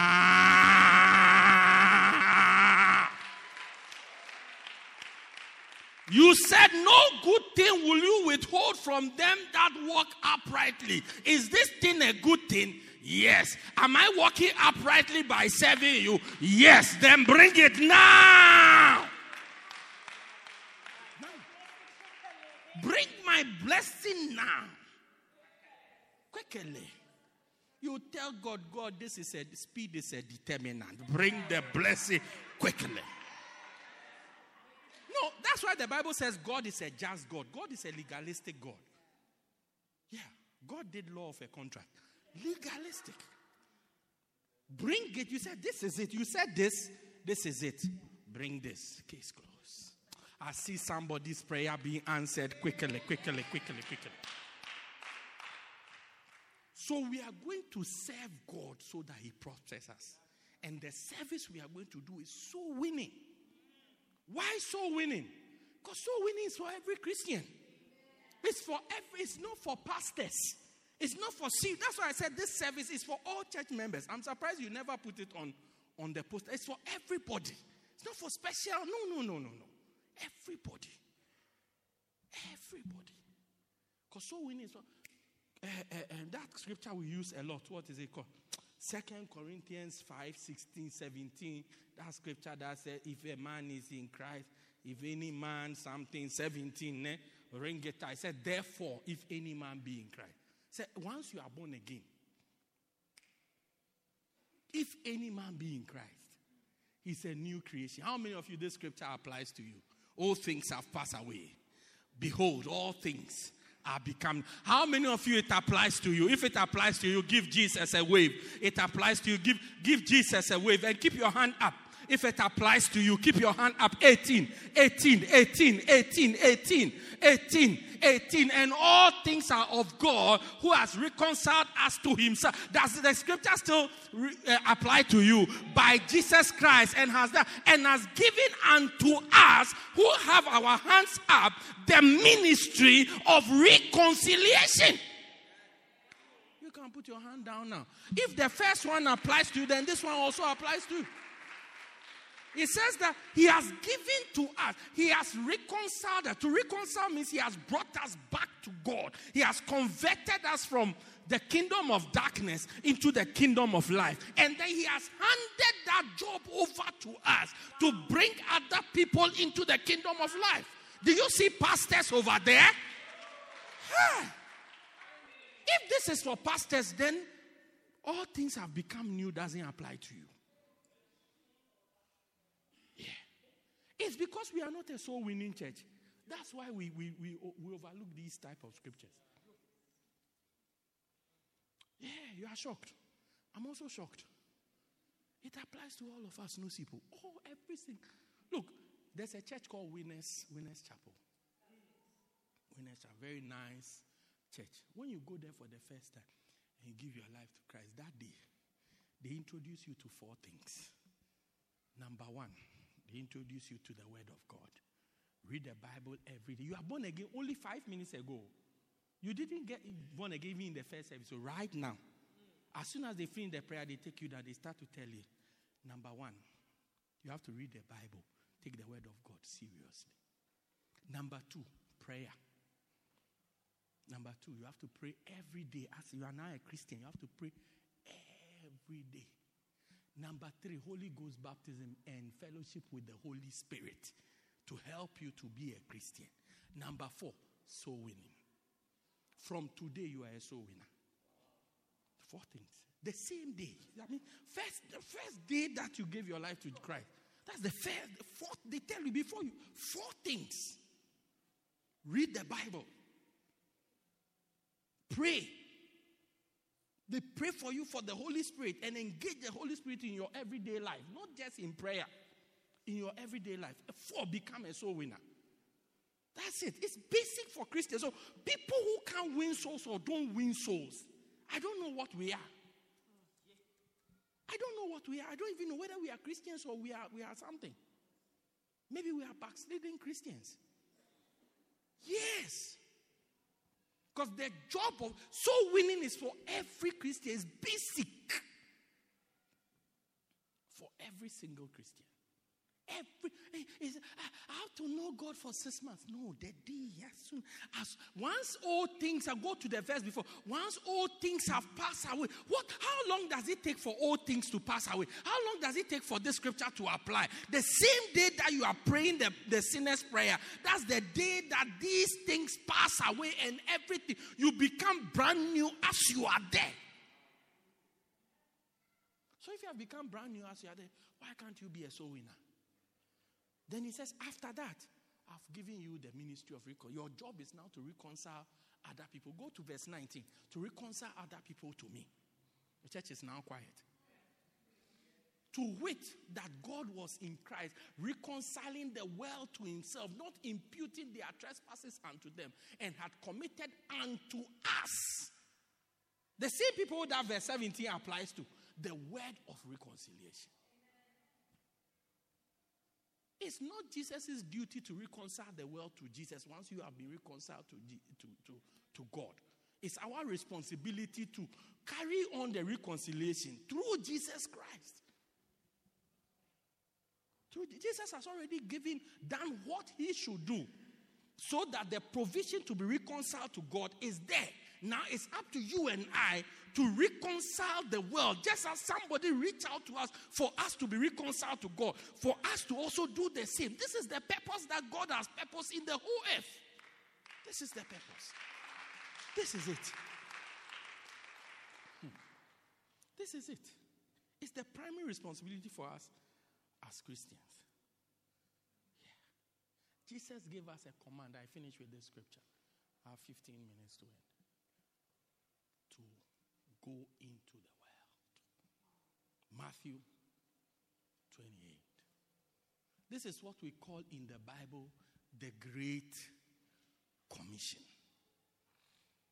You said, No good thing will you withhold from them that walk uprightly. Is this thing a good thing? Yes. Am I walking uprightly by serving you? Yes. Then bring it now. Bring my blessing now. Quickly. You tell God, God, this is a speed is a determinant. Bring the blessing quickly. No, that's why the Bible says God is a just God. God is a legalistic God. Yeah, God did law of a contract. Legalistic. Bring it. You said this is it. You said this. This is it. Bring this. Case closed. I see somebody's prayer being answered quickly, quickly, quickly, quickly. So we are going to serve God so that He prospers us. And the service we are going to do is soul winning. Why soul winning? Because soul winning is for every Christian. It's for every, it's not for pastors. It's not for see. That's why I said this service is for all church members. I'm surprised you never put it on, on the poster. It's for everybody. It's not for special. No, no, no, no, no. Everybody. Everybody. Because soul winning is. Uh, uh, uh, that scripture we use a lot. What is it called? Second Corinthians 5 16, 17. That scripture that says, if a man is in Christ, if any man something, 17, eh, ring it. I said, therefore, if any man be in Christ. Say, once you are born again, if any man be in Christ, he's a new creation. How many of you this scripture applies to you? All things have passed away. Behold, all things are become. How many of you it applies to you? If it applies to you, give Jesus a wave. It applies to you, give, give Jesus a wave and keep your hand up. If it applies to you, keep your hand up. 18, 18, 18, 18, 18, 18, 18. And all things are of God who has reconciled us to himself. Does the scripture still re- uh, apply to you? By Jesus Christ and has that and has given unto us who have our hands up the ministry of reconciliation. You can put your hand down now. If the first one applies to you, then this one also applies to you. He says that he has given to us, he has reconciled us. To reconcile means he has brought us back to God. He has converted us from the kingdom of darkness into the kingdom of life. And then he has handed that job over to us to bring other people into the kingdom of life. Do you see pastors over there? Huh. If this is for pastors, then all things have become new doesn't apply to you. It's because we are not a soul winning church. That's why we, we, we, we overlook these type of scriptures. Yeah, you are shocked. I'm also shocked. It applies to all of us, no people. Oh, everything. Look, there's a church called Winners, Winners Chapel. Winners Chapel, very nice church. When you go there for the first time and you give your life to Christ, that day, they introduce you to four things. Number one, they introduce you to the Word of God. Read the Bible every day. You are born again only five minutes ago. You didn't get born again in the first service. So right now, as soon as they finish the prayer, they take you down. They start to tell you, number one, you have to read the Bible. Take the word of God seriously. Number two, prayer. Number two, you have to pray every day. As you are now a Christian, you have to pray every day. Number three, Holy Ghost baptism and fellowship with the Holy Spirit to help you to be a Christian. Number four, soul winning. From today, you are a soul winner. Four things. The same day. I mean, first the first day that you gave your life to Christ. That's the first, the fourth. They tell you before you four things. Read the Bible. Pray. They pray for you for the Holy Spirit and engage the Holy Spirit in your everyday life, not just in prayer, in your everyday life. Four, become a soul winner. That's it. It's basic for Christians. So people who can't win souls or don't win souls, I don't know what we are. I don't know what we are. I don't even know whether we are Christians or we are, we are something. Maybe we are backsliding Christians. Yes. Because the job of soul winning is for every Christian, is basic. For every single Christian. Every eh, is I have to know God for six months. No, the day as soon as once all things I go to the verse before. Once all things have passed away, what? How long does it take for all things to pass away? How long does it take for this scripture to apply? The same day that you are praying the, the sinner's prayer, that's the day that these things pass away and everything you become brand new as you are there. So if you have become brand new as you are there, why can't you be a soul winner? Then he says, After that, I've given you the ministry of reconciliation. Your job is now to reconcile other people. Go to verse 19. To reconcile other people to me. The church is now quiet. To wit, that God was in Christ, reconciling the world to himself, not imputing their trespasses unto them, and had committed unto us. The same people that verse 17 applies to the word of reconciliation. It's not Jesus' duty to reconcile the world to Jesus once you have been reconciled to, to, to, to God. It's our responsibility to carry on the reconciliation through Jesus Christ. Through, Jesus has already given, done what he should do so that the provision to be reconciled to God is there. Now it's up to you and I to reconcile the world, just as somebody reached out to us for us to be reconciled to God, for us to also do the same. This is the purpose that God has purpose in the whole earth. This is the purpose. This is it. Hmm. This is it. It's the primary responsibility for us as Christians. Yeah. Jesus gave us a command. I finish with this scripture. I have 15 minutes to end go into the world. Matthew 28. This is what we call in the Bible the Great Commission.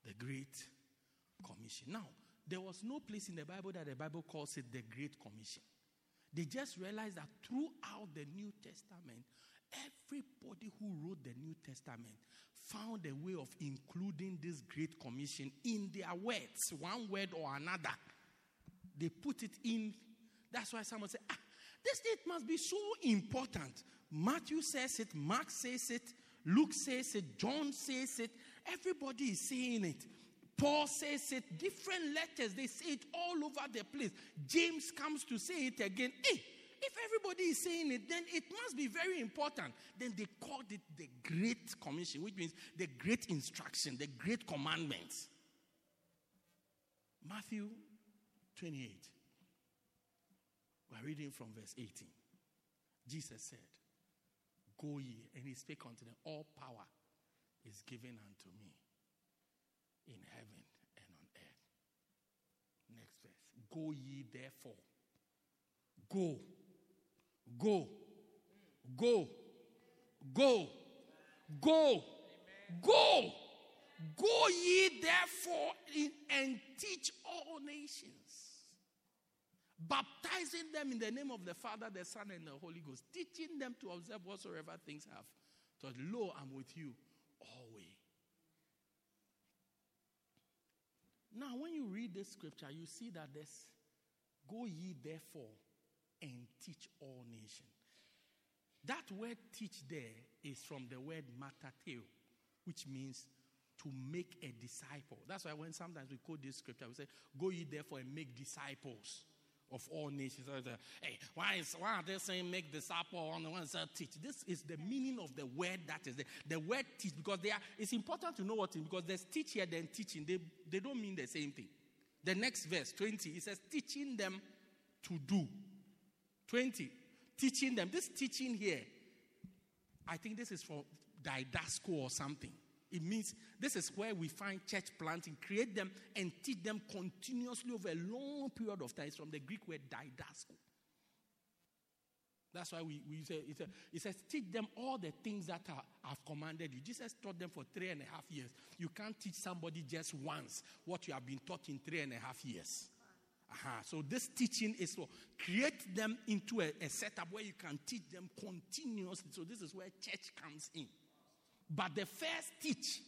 The Great Commission. Now, there was no place in the Bible that the Bible calls it the Great Commission. They just realized that throughout the New Testament, everybody who wrote the New Testament found a way of including this great commission in their words, one word or another. They put it in. That's why someone said, ah, this date must be so important. Matthew says it, Mark says it, Luke says it, John says it. Everybody is saying it. Paul says it, different letters, they say it all over the place. James comes to say it again. Hey, if everybody is saying it, then it must be very important. Then they called it the Great Commission, which means the great instruction, the great commandments. Matthew 28. We're reading from verse 18. Jesus said, Go ye, and he spake unto them, All power is given unto me in heaven and on earth. Next verse. Go ye therefore. Go Go. Go. Go. Go. Go. Go ye therefore in, and teach all nations, baptizing them in the name of the Father, the Son, and the Holy Ghost, teaching them to observe whatsoever things have. So, lo, I'm with you always. Now, when you read this scripture, you see that this go ye therefore and teach all nations. That word teach there is from the word matateo, which means to make a disciple. That's why when sometimes we quote this scripture, we say, Go ye therefore and make disciples of all nations. Hey, why, is, why are they saying make disciple on the one that teach? This is the meaning of the word that is there. The word teach, because they are, it's important to know what it because there's teach here, then teaching. They, they don't mean the same thing. The next verse, 20, it says, teaching them to do. 20, teaching them. This teaching here, I think this is for didasco or something. It means this is where we find church planting, create them and teach them continuously over a long period of time. It's from the Greek word didasco. That's why we, we say, it, it says, teach them all the things that are, I've commanded you. Jesus taught them for three and a half years. You can't teach somebody just once what you have been taught in three and a half years. Uh-huh. So this teaching is for create them into a, a setup where you can teach them continuously. So this is where church comes in. But the first teach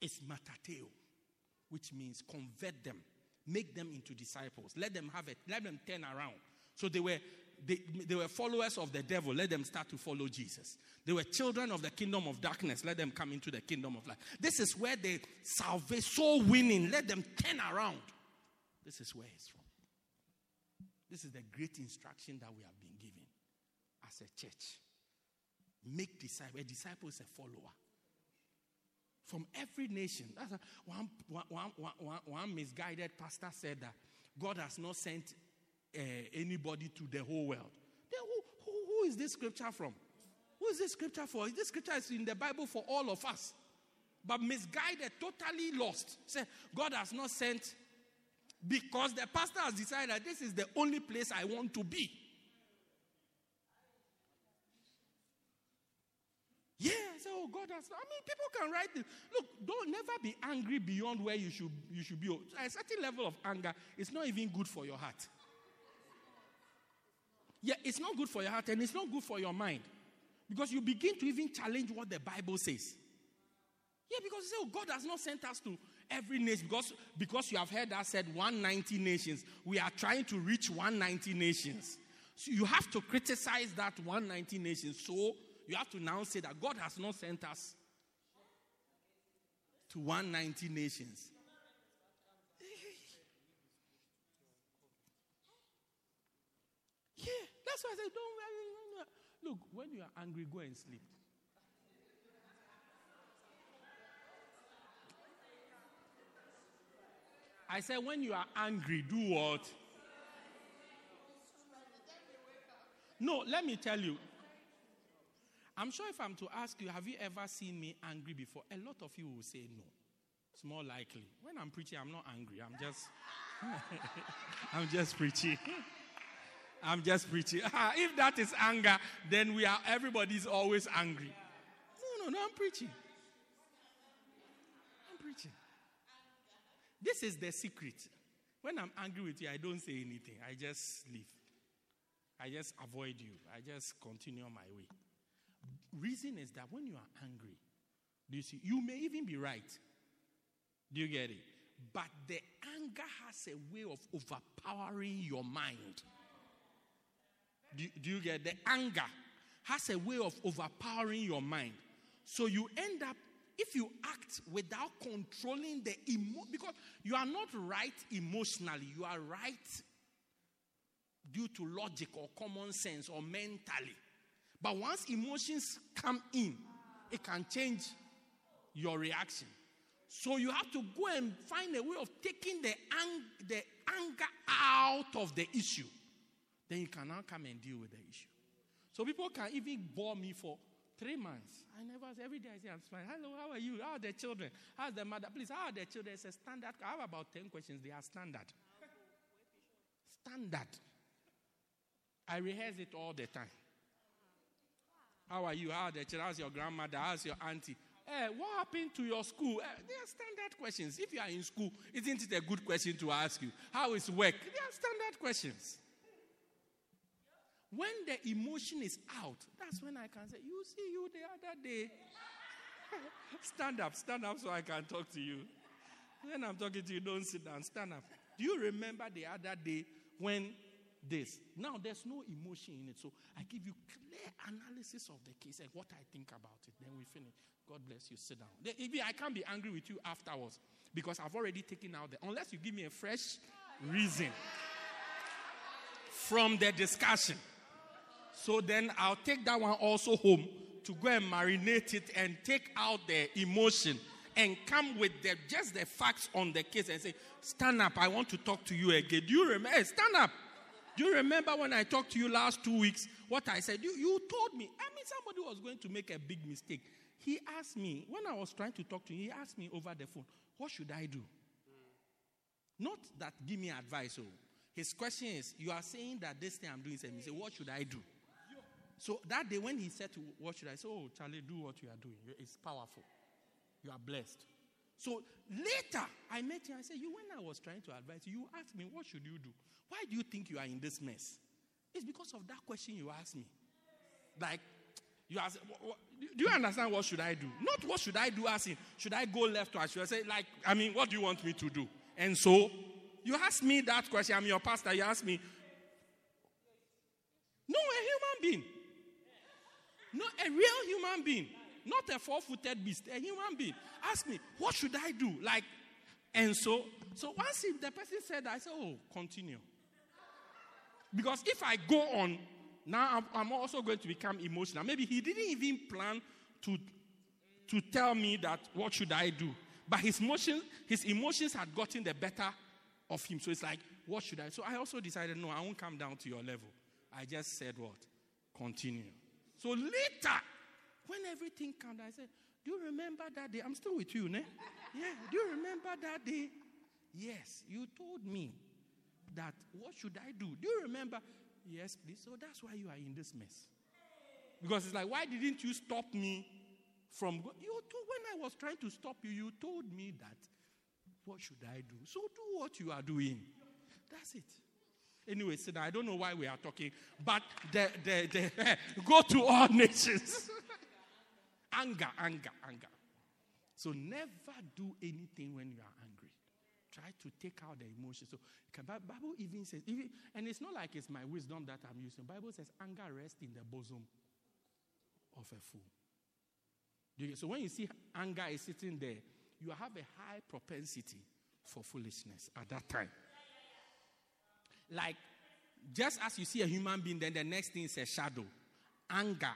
is matateo, which means convert them, make them into disciples, let them have it, let them turn around. So they were they, they were followers of the devil. Let them start to follow Jesus. They were children of the kingdom of darkness. Let them come into the kingdom of light. This is where the salvation, soul winning, let them turn around. This is where it's from. This is the great instruction that we have been given as a church. Make disciples. A disciple is a follower. From every nation. That's one, one, one, one misguided pastor said that God has not sent uh, anybody to the whole world. Then who, who, who is this scripture from? Who is this scripture for? This scripture is in the Bible for all of us. But misguided, totally lost. Say, God has not sent because the pastor has decided this is the only place I want to be. Yeah, so oh, God has. I mean, people can write this. Look, don't never be angry beyond where you should you should be. A certain level of anger is not even good for your heart. Yeah, it's not good for your heart and it's not good for your mind. Because you begin to even challenge what the Bible says. Yeah, because you say, oh, God has not sent us to every nation. Because, because you have heard us said 190 nations. We are trying to reach 190 nations. So you have to criticize that 190 nations. So you have to now say that God has not sent us to 190 nations. Yeah, that's why I said, don't. Worry. Look, when you are angry, go and sleep. I said, when you are angry, do what? No, let me tell you, I'm sure if I'm to ask you, have you ever seen me angry before? A lot of you will say no. It's more likely. When I'm preaching, I'm not angry. I'm just, I'm just preaching. I'm just preaching. if that is anger, then we are. Everybody's always angry. No, no, no. I'm preaching. I'm preaching. This is the secret. When I'm angry with you, I don't say anything. I just leave. I just avoid you. I just continue my way. Reason is that when you are angry, do you see? You may even be right. Do you get it? But the anger has a way of overpowering your mind. Do, do you get it? the anger has a way of overpowering your mind. So you end up if you act without controlling the emo because you are not right emotionally, you are right due to logic or common sense or mentally. But once emotions come in, it can change your reaction. So you have to go and find a way of taking the, ang- the anger out of the issue. Then you can now come and deal with the issue. So people can even bore me for three months. I never, every day I say, I'm fine. Hello, how are you? How are the children? How's the mother? Please, how are the children? It's a standard. I have about 10 questions. They are standard. Standard. I rehearse it all the time. How are you? How are the children? How's your grandmother? How's your auntie? Hey, what happened to your school? Uh, they are standard questions. If you are in school, isn't it a good question to ask you? How is work? They are standard questions. When the emotion is out, that's when I can say, You see, you the other day. stand up, stand up so I can talk to you. when I'm talking to you, don't sit down, stand up. Do you remember the other day when this? Now there's no emotion in it, so I give you clear analysis of the case and what I think about it. Then we finish. God bless you. Sit down. I can't be angry with you afterwards because I've already taken out the. Unless you give me a fresh reason from the discussion. So then I'll take that one also home to go and marinate it and take out the emotion and come with the, just the facts on the case and say, Stand up, I want to talk to you again. Do you remember? Hey, stand up. Do you remember when I talked to you last two weeks? What I said? You, you told me. I mean, somebody was going to make a big mistake. He asked me, when I was trying to talk to him, he asked me over the phone, What should I do? Not that give me advice. Oh. His question is, You are saying that this thing I'm doing is He said, What should I do? So that day when he said to what should I say? Oh, Charlie, do what you are doing. It's powerful. You are blessed. So later I met him. I said, You when I was trying to advise you, you asked me, What should you do? Why do you think you are in this mess? It's because of that question you asked me. Like, you ask, do you understand what should I do? Not what should I do as in, should I go left or should I say, like, I mean, what do you want me to do? And so, you ask me that question. I'm your pastor. You ask me, no, a human being. No, a real human being. Not a four footed beast, a human being. Ask me, what should I do? Like, and so, so once the person said that, I said, oh, continue. Because if I go on, now I'm also going to become emotional. Maybe he didn't even plan to, to tell me that what should I do. But his emotions, his emotions had gotten the better of him. So it's like, what should I? So I also decided, no, I won't come down to your level. I just said what? Continue. So later, when everything came down, I said, Do you remember that day? I'm still with you, ne? Yeah. Do you remember that day? Yes. You told me that what should I do? Do you remember? Yes, please. So that's why you are in this mess. Because it's like, why didn't you stop me from you told, when I was trying to stop you, you told me that what should I do? So do what you are doing. That's it. Anyway, so I don't know why we are talking, but the, the, the, go to all nations. anger, anger, anger. So never do anything when you are angry. Try to take out the emotion. So Bible even says, even, and it's not like it's my wisdom that I'm using. Bible says anger rests in the bosom of a fool. So when you see anger is sitting there, you have a high propensity for foolishness at that time. Like, just as you see a human being, then the next thing is a shadow. Anger,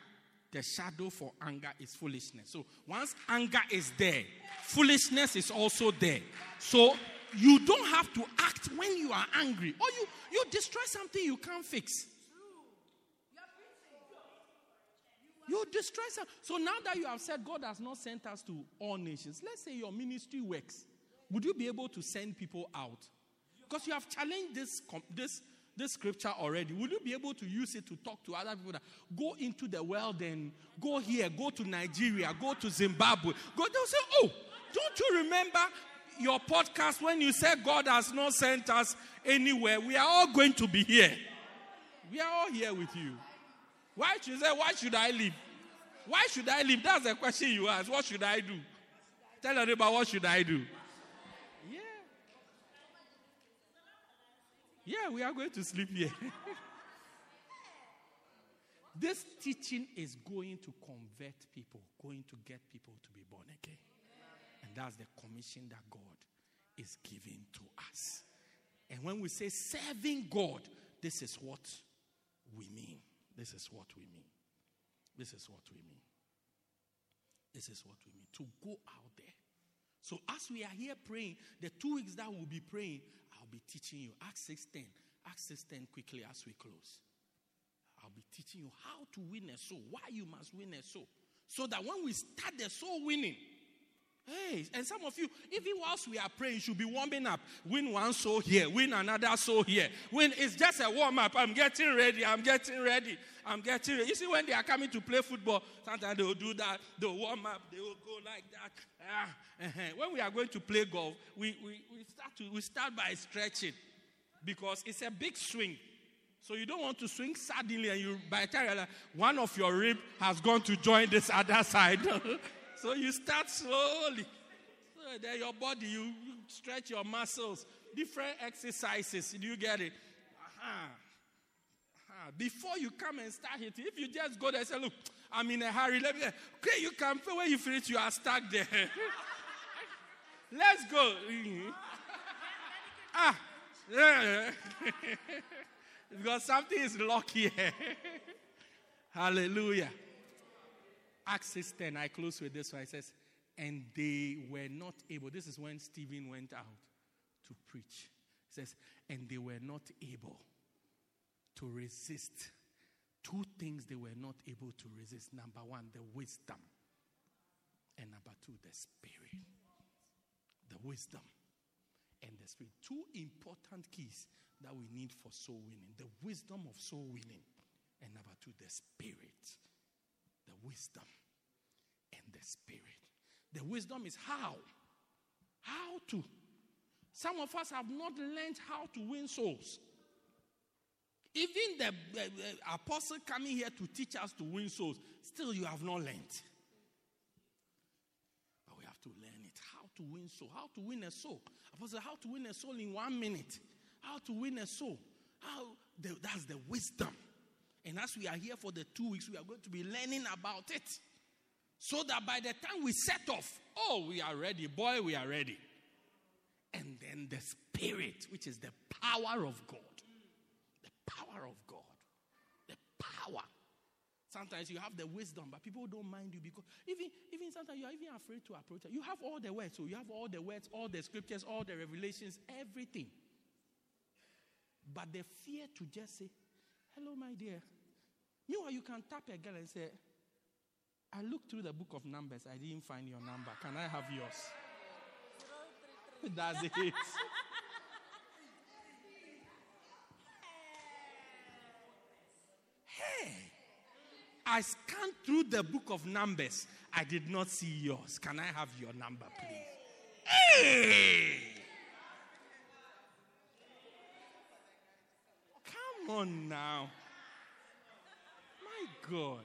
the shadow for anger is foolishness. So once anger is there, foolishness is also there. So you don't have to act when you are angry, or you, you destroy something you can't fix. You destroy some. So now that you have said God has not sent us to all nations, let's say your ministry works. Would you be able to send people out? Because you have challenged this, this, this scripture already. Will you be able to use it to talk to other people that go into the world and go here, go to Nigeria, go to Zimbabwe? Go, they'll say, Oh, don't you remember your podcast when you said God has not sent us anywhere? We are all going to be here. We are all here with you. Why should you say, Why should I leave? Why should I leave? That's the question you ask. What should I do? Tell everybody, what should I do? Yeah, we are going to sleep here. this teaching is going to convert people, going to get people to be born again. And that's the commission that God is giving to us. And when we say serving God, this is what we mean. This is what we mean. This is what we mean. This is what we mean. To go out there. So as we are here praying, the two weeks that we'll be praying, be teaching you. Acts 6.10. Acts 6.10 quickly as we close. I'll be teaching you how to win a soul, why you must win a soul. So that when we start the soul winning, Hey, and some of you, even whilst we are praying, should be warming up. Win one soul here, win another soul here. Win it's just a warm up. I'm getting ready. I'm getting ready. I'm getting ready. You see, when they are coming to play football, sometimes they will do that. They'll warm up. They will go like that. Ah, uh-huh. When we are going to play golf, we, we, we, start to, we start by stretching because it's a big swing. So you don't want to swing suddenly and you by the time one of your rib has gone to join this other side. So you start slowly. So then your body, you stretch your muscles, different exercises. Do you get it? Uh-huh. Uh-huh. Before you come and start it, if you just go there and say, Look, I'm in a hurry, let me. Okay, you can feel when you finish, you are stuck there. Let's go. ah, because something is locked here. Hallelujah. Acts 6 10, I close with this one. It says, And they were not able. This is when Stephen went out to preach. It says, And they were not able to resist. Two things they were not able to resist. Number one, the wisdom. And number two, the spirit. The wisdom and the spirit. Two important keys that we need for soul winning the wisdom of soul winning, and number two, the spirit. The wisdom and the spirit. The wisdom is how. How to. Some of us have not learned how to win souls. Even the, the, the apostle coming here to teach us to win souls, still you have not learned. But we have to learn it. How to win soul. How to win a soul. Apostle, how to win a soul in one minute. How to win a soul. How the, that's the wisdom. And as we are here for the two weeks, we are going to be learning about it. So that by the time we set off, oh, we are ready. Boy, we are ready. And then the spirit, which is the power of God The power of God. The power. Sometimes you have the wisdom, but people don't mind you because even, even sometimes you are even afraid to approach it. You have all the words, so you have all the words, all the scriptures, all the revelations, everything. But the fear to just say, Hello, my dear. Meanwhile, you can tap a girl and say, I looked through the book of Numbers, I didn't find your number. Can I have yours? That's it. Hey, I scanned through the book of Numbers. I did not see yours. Can I have your number, please? Hey! Come on now. My God.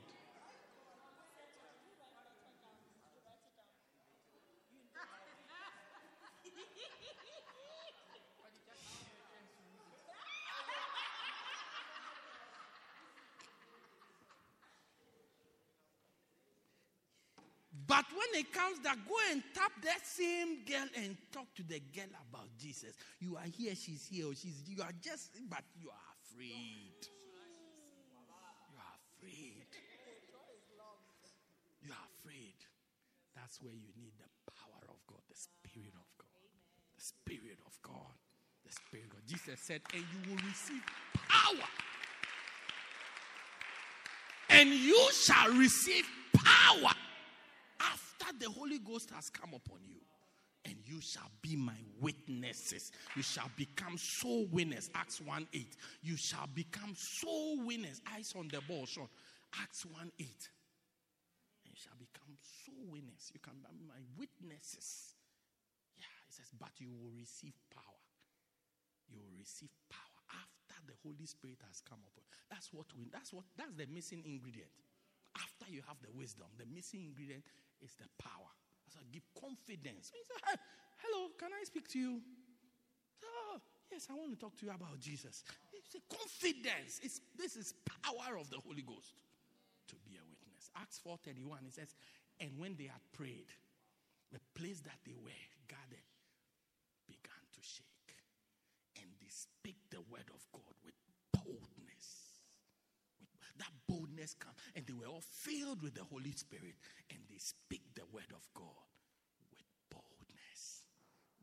But when it comes that, go and tap that same girl and talk to the girl about Jesus. You are here, she's here, or she's you are just, but you are afraid. You are afraid. You are afraid. That's where you need the power of God, the Spirit of God. The Spirit of God. The Spirit of God. Jesus said, and you will receive power. And you shall receive power after the Holy Ghost has come upon you, and you shall be my witnesses. You shall become soul winners. Acts 1 8. You shall become soul winners. Eyes on the ball, Sean. Acts 1 8. And you shall become soul winners. You can be my witnesses. Yeah, he says, but you will receive power. You will receive power after the Holy Spirit has come upon. That's what we that's what that's the missing ingredient. After you have the wisdom, the missing ingredient is the power. So give confidence. Say, hey, hello, can I speak to you? Oh, yes, I want to talk to you about Jesus. It's a confidence. It's, this is power of the Holy Ghost to be a witness. Acts 4.31, it says, and when they had prayed, the place that they were gathered began to shake. And they speak the word of God with boldness. That boldness come. And they were all filled with the Holy Spirit. And they speak the word of God with boldness.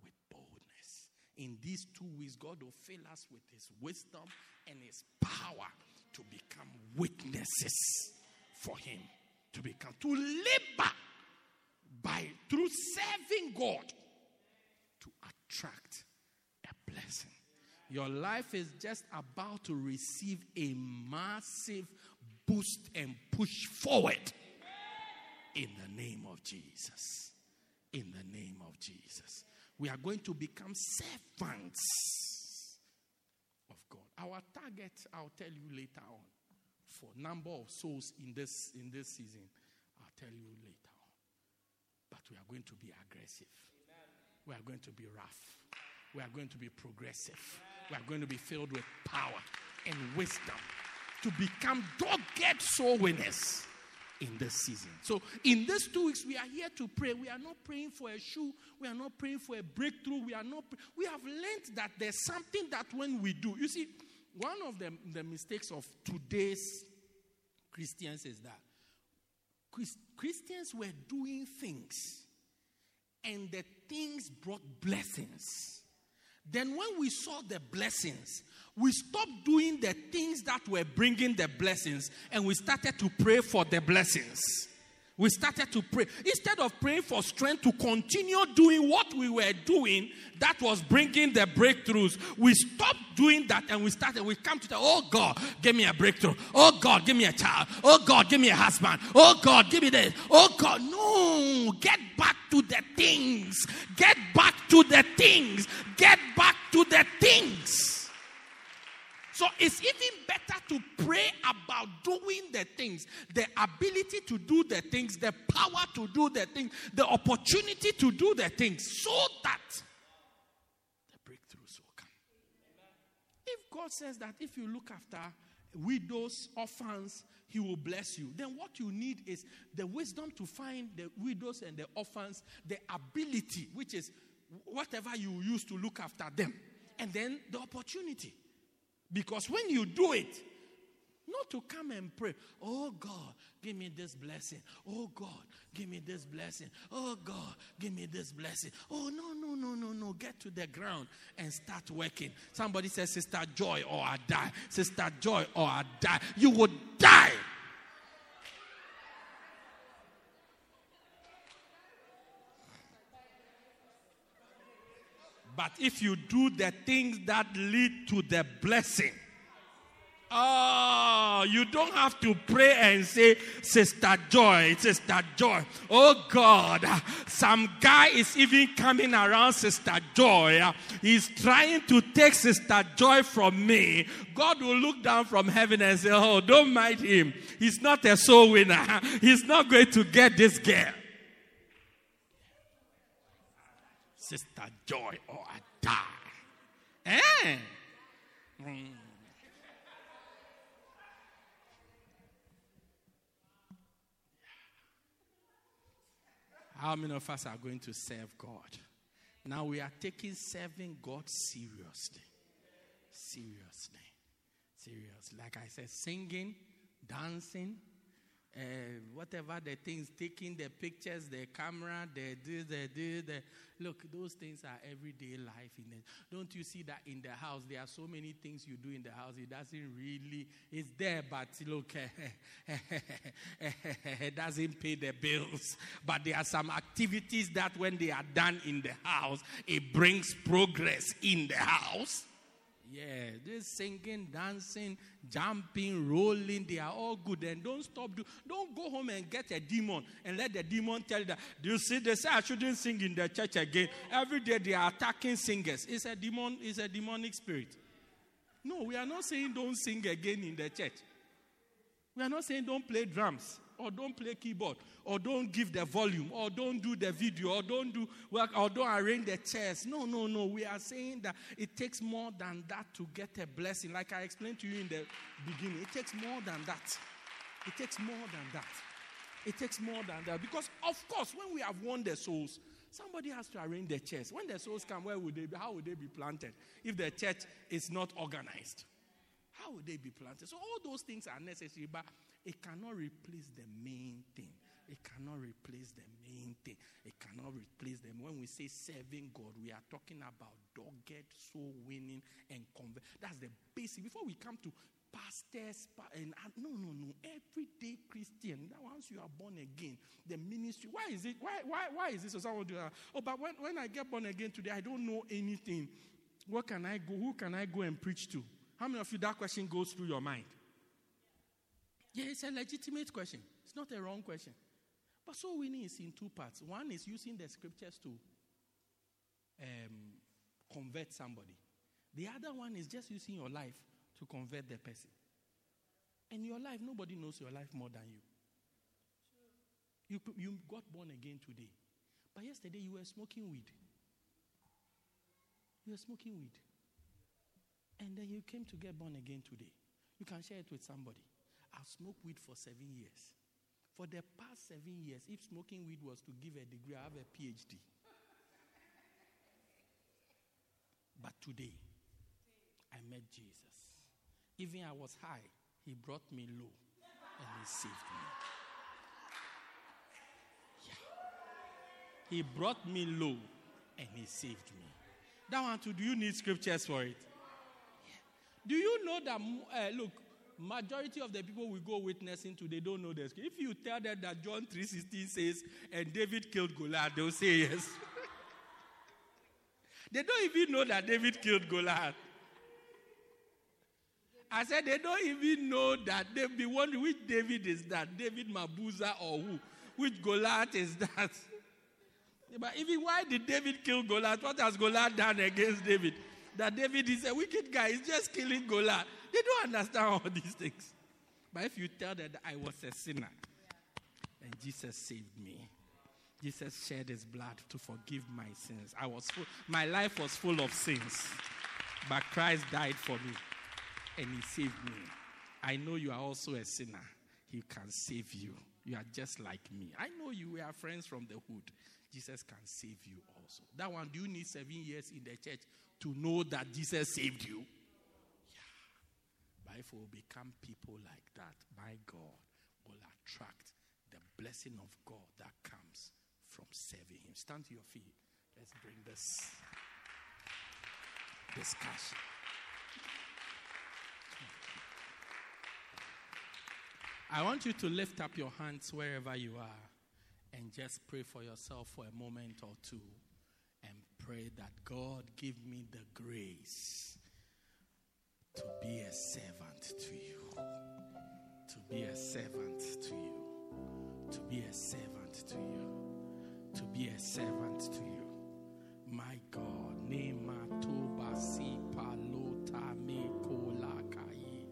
With boldness. In these two weeks, God will fill us with his wisdom and his power to become witnesses for him. To become, to labor by, through serving God to attract a blessing. Your life is just about to receive a massive boost and push forward in the name of Jesus. In the name of Jesus. We are going to become servants of God. Our target, I'll tell you later on, for number of souls in this in this season, I'll tell you later. But we are going to be aggressive. Amen. we are going to be rough. We are going to be progressive. We are going to be filled with power and wisdom to become dogged soul winners in this season. So, in these two weeks, we are here to pray. We are not praying for a shoe. We are not praying for a breakthrough. We are not. We have learned that there's something that when we do, you see, one of the, the mistakes of today's Christians is that Christians were doing things, and the things brought blessings. Then, when we saw the blessings, we stopped doing the things that were bringing the blessings and we started to pray for the blessings. We started to pray. Instead of praying for strength to continue doing what we were doing that was bringing the breakthroughs, we stopped doing that and we started. We come to the, oh God, give me a breakthrough. Oh God, give me a child. Oh God, give me a husband. Oh God, give me this. Oh God, no. Get back to the things. Get back to the things. Get back to the things. So it's even better to pray about doing the things, the ability to do the things, the power to do the things, the opportunity to do the things, so that the breakthroughs will come. If God says that if you look after widows, orphans, he will bless you. Then what you need is the wisdom to find the widows and the orphans, the ability, which is whatever you use to look after them, and then the opportunity. Because when you do it, not to come and pray, oh God, give me this blessing. Oh God, give me this blessing. Oh God, give me this blessing. Oh no, no, no, no, no. Get to the ground and start working. Somebody says, Sister Joy, or I die. Sister Joy, or I die. You would die. But if you do the things that lead to the blessing, Oh, you don't have to pray and say, Sister Joy, Sister Joy. Oh God, some guy is even coming around Sister Joy. He's trying to take Sister Joy from me. God will look down from heaven and say, Oh, don't mind him. He's not a soul winner. He's not going to get this girl. Sister Joy, or I die. Eh? Mm. How many of us are going to serve God? Now we are taking serving God seriously. Seriously. Seriously. Like I said, singing, dancing, uh, whatever the things, taking the pictures, the camera, the do, the do, the look, those things are everyday life. In it. Don't you see that in the house? There are so many things you do in the house. It doesn't really, it's there, but look, it doesn't pay the bills. But there are some activities that when they are done in the house, it brings progress in the house. Yeah, this singing, dancing, jumping, rolling, they are all good. And don't stop. Do, don't go home and get a demon and let the demon tell you that. Do you see? They say I shouldn't sing in the church again. Every day they are attacking singers. It's a demon. It's a demonic spirit. No, we are not saying don't sing again in the church. We are not saying don't play drums or don't play keyboard, or don't give the volume, or don't do the video, or don't do work, or don't arrange the chairs. No, no, no. We are saying that it takes more than that to get a blessing. Like I explained to you in the beginning, it takes more than that. It takes more than that. It takes more than that. Because, of course, when we have won the souls, somebody has to arrange the chairs. When the souls come, where would they be? How would they be planted if the church is not organized? How would they be planted? So, all those things are necessary, but it cannot replace the main thing. It cannot replace the main thing. It cannot replace them. When we say serving God, we are talking about dogged, soul winning, and convert. That's the basic. Before we come to pastors, and uh, no, no, no, everyday Christian. Once you are born again, the ministry. Why is it? Why, why, why is this? So someone do that. Oh, but when, when I get born again today, I don't know anything. What can I go? Who can I go and preach to? How many of you that question goes through your mind? Yeah, it's a legitimate question. It's not a wrong question. But soul winning is in two parts. One is using the scriptures to um, convert somebody. The other one is just using your life to convert the person. And your life, nobody knows your life more than you. You, you got born again today. But yesterday you were smoking weed. You were smoking weed. And then you came to get born again today. You can share it with somebody. I've smoked weed for seven years. For the past seven years, if smoking weed was to give a degree, I have a PhD. But today, I met Jesus. Even I was high, he brought me low and he saved me. Yeah. He brought me low and he saved me. That one too, do you need scriptures for it? Do you know that, uh, look, majority of the people we go witnessing to, they don't know this. If you tell them that John 3.16 says, and David killed Goliath, they'll say yes. they don't even know that David killed Goliath. I said they don't even know that they be wondering which David is that, David Mabuza or who, which Goliath is that. But even why did David kill Goliath? What has Goliath done against David? That David is a wicked guy, he's just killing Goliath. They don't understand all these things. But if you tell them that I was a sinner and Jesus saved me, Jesus shed his blood to forgive my sins. I was full, my life was full of sins, but Christ died for me and he saved me. I know you are also a sinner. He can save you. You are just like me. I know you. We are friends from the hood. Jesus can save you also. That one, do you need seven years in the church to know that Jesus saved you? We will become people like that, my God will attract the blessing of God that comes from serving Him. Stand to your feet. Let's bring this discussion. I want you to lift up your hands wherever you are and just pray for yourself for a moment or two and pray that God give me the grace to be a servant to you. To be a servant to you. To be a servant to you. To be a servant to you. My God, Nema Toba Si Palota Me Kolakai.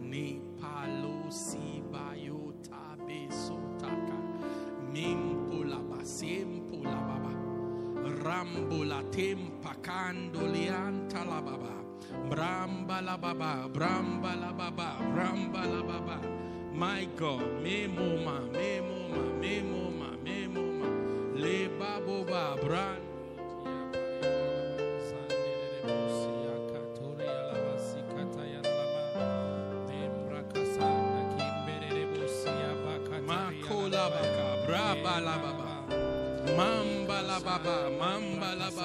Ne Palo Si Bayota Besotaka. Mimpola Basempola Baba. Rambola Tempa Candolianta la. Bramba la Baba. Bramba la Baba. Bramba la Baba. My God, me moma, me moma, me moma, me moma. Le baboba, brand.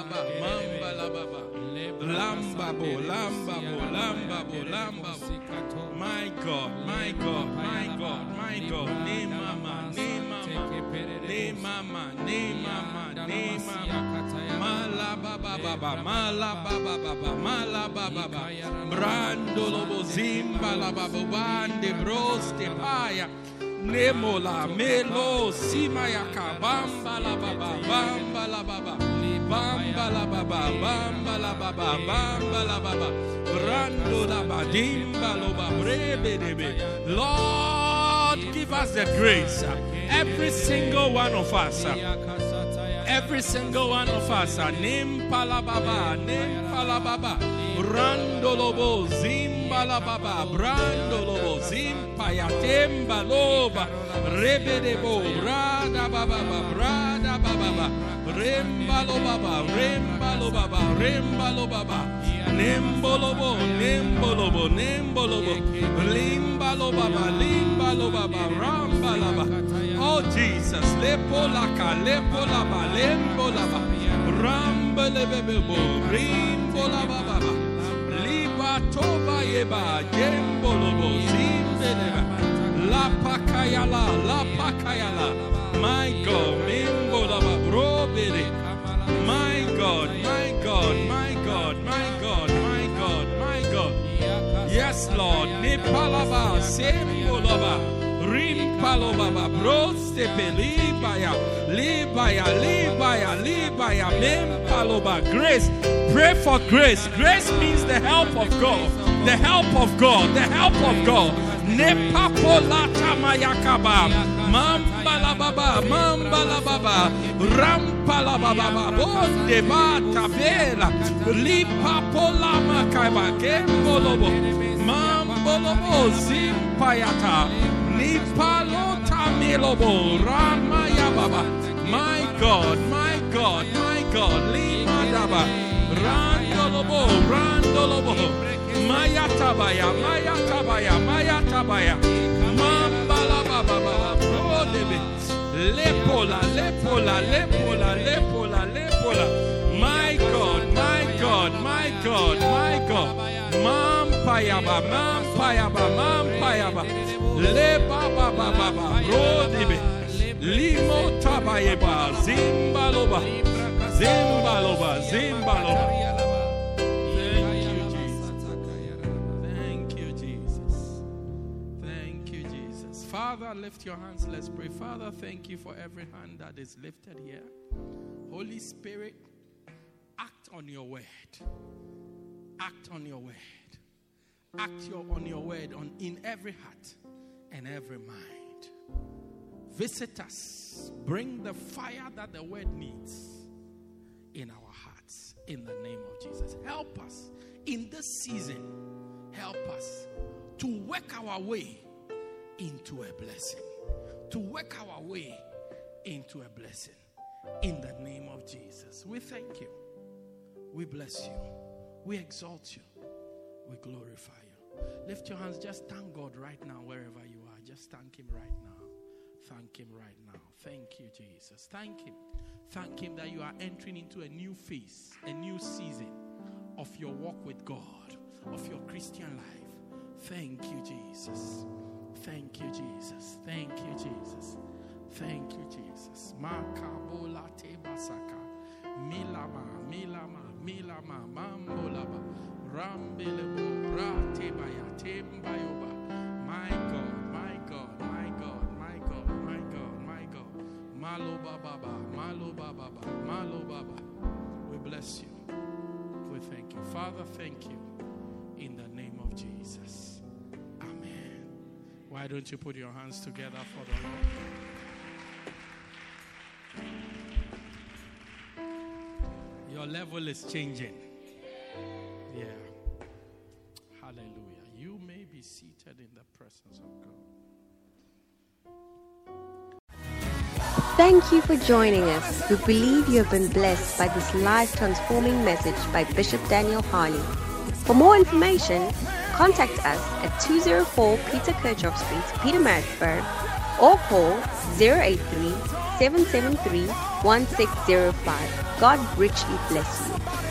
Mamba la baba, mamba la baba. Lamba bo, lamba bo, lamba bo, lamba. My God, my God, my God, my God. Ne mama, ne mama, ne mama, ne mama, ne mama. Mala baba baba, mala baba baba, mala baba baba. Brando lobo zimba la baba bande broste paya. Nemola melo simayaka bamba la baba bamba la baba bamba la baba bamba la baba bamba la baba. Rando la badimba lo babrebe Lord give us the grace. Every single one of us every single one of us nim palababa nim palababa randolobo zimbalababa brandolobo zimpayatemba loba rebedebo brada bababa brada bababa rembalo baba rembalo baba rembalo baba. Nembolobo nembolobo nembolobo limbalo baba limbalo baba rambalaba oh jesus lepolaka lepolaba lembolaba rambelebebebo rimbolaba baba liba toba yeba jembolobo zimbeleba la pakayala la pakayala my god mimbolaba brobere my god my god my god my god my god my god. Yes lord. Nipalaba sembolaba rimpalobaba brostepe libaya libaya libaya libaya mempaloba. Grace. Pray for grace. Grace means the help of god. The help of god. The help of god Nepapolata mayakaba. Mambala baba, mambala baba, rampala baba, bonde bata bela, lipa pola makaba, kembolobo, mambolobo, zimpayata, nipalota milobo, ramaya baba. My God, my God, my God, lima daba, randolobo, randolobo, mayatabaya, mayatabaya, mayatabaya, mambala baba baba, brodebe, lepola, lepola, lepola, lepola, lepola. My God, my God, my God, my God. Mampayaba, mampayaba, mampayaba. Le baba baba baba, brodebe. Limo tabayeba, zimbaloba, zimbaloba, zimbaloba. Father, lift your hands. Let's pray. Father, thank you for every hand that is lifted here. Holy Spirit, act on your word. Act on your word. Act your, on your word on, in every heart and every mind. Visit us. Bring the fire that the word needs in our hearts in the name of Jesus. Help us in this season. Help us to work our way into a blessing. To work our way into a blessing in the name of Jesus. We thank you. We bless you. We exalt you. We glorify you. Lift your hands. Just thank God right now, wherever you are. Just thank Him right now. Thank Him right now. Thank you, Jesus. Thank Him. Thank Him that you are entering into a new phase, a new season of your walk with God, of your Christian life. Thank you, Jesus. Thank you, Jesus. Thank you, Jesus. Thank you, Jesus. Makabola tebasaka. Milama, milama, milama, mambolaba. Rambelebo, bratebaya, tembayoba. My God, my God, my God, my God, my God, my God. Malo baba, malo baba, malo baba. We bless you. We thank you. Father, thank you. In the name of Jesus. Why don't you put your hands together for the Lord? Your level is changing. Yeah. Hallelujah. You may be seated in the presence of God. Thank you for joining us. We believe you have been blessed by this life transforming message by Bishop Daniel Harley. For more information, contact us at 204 Peter Kerchhoff Street, Pietermaritzburg, or call 083 773 1605. God richly bless you.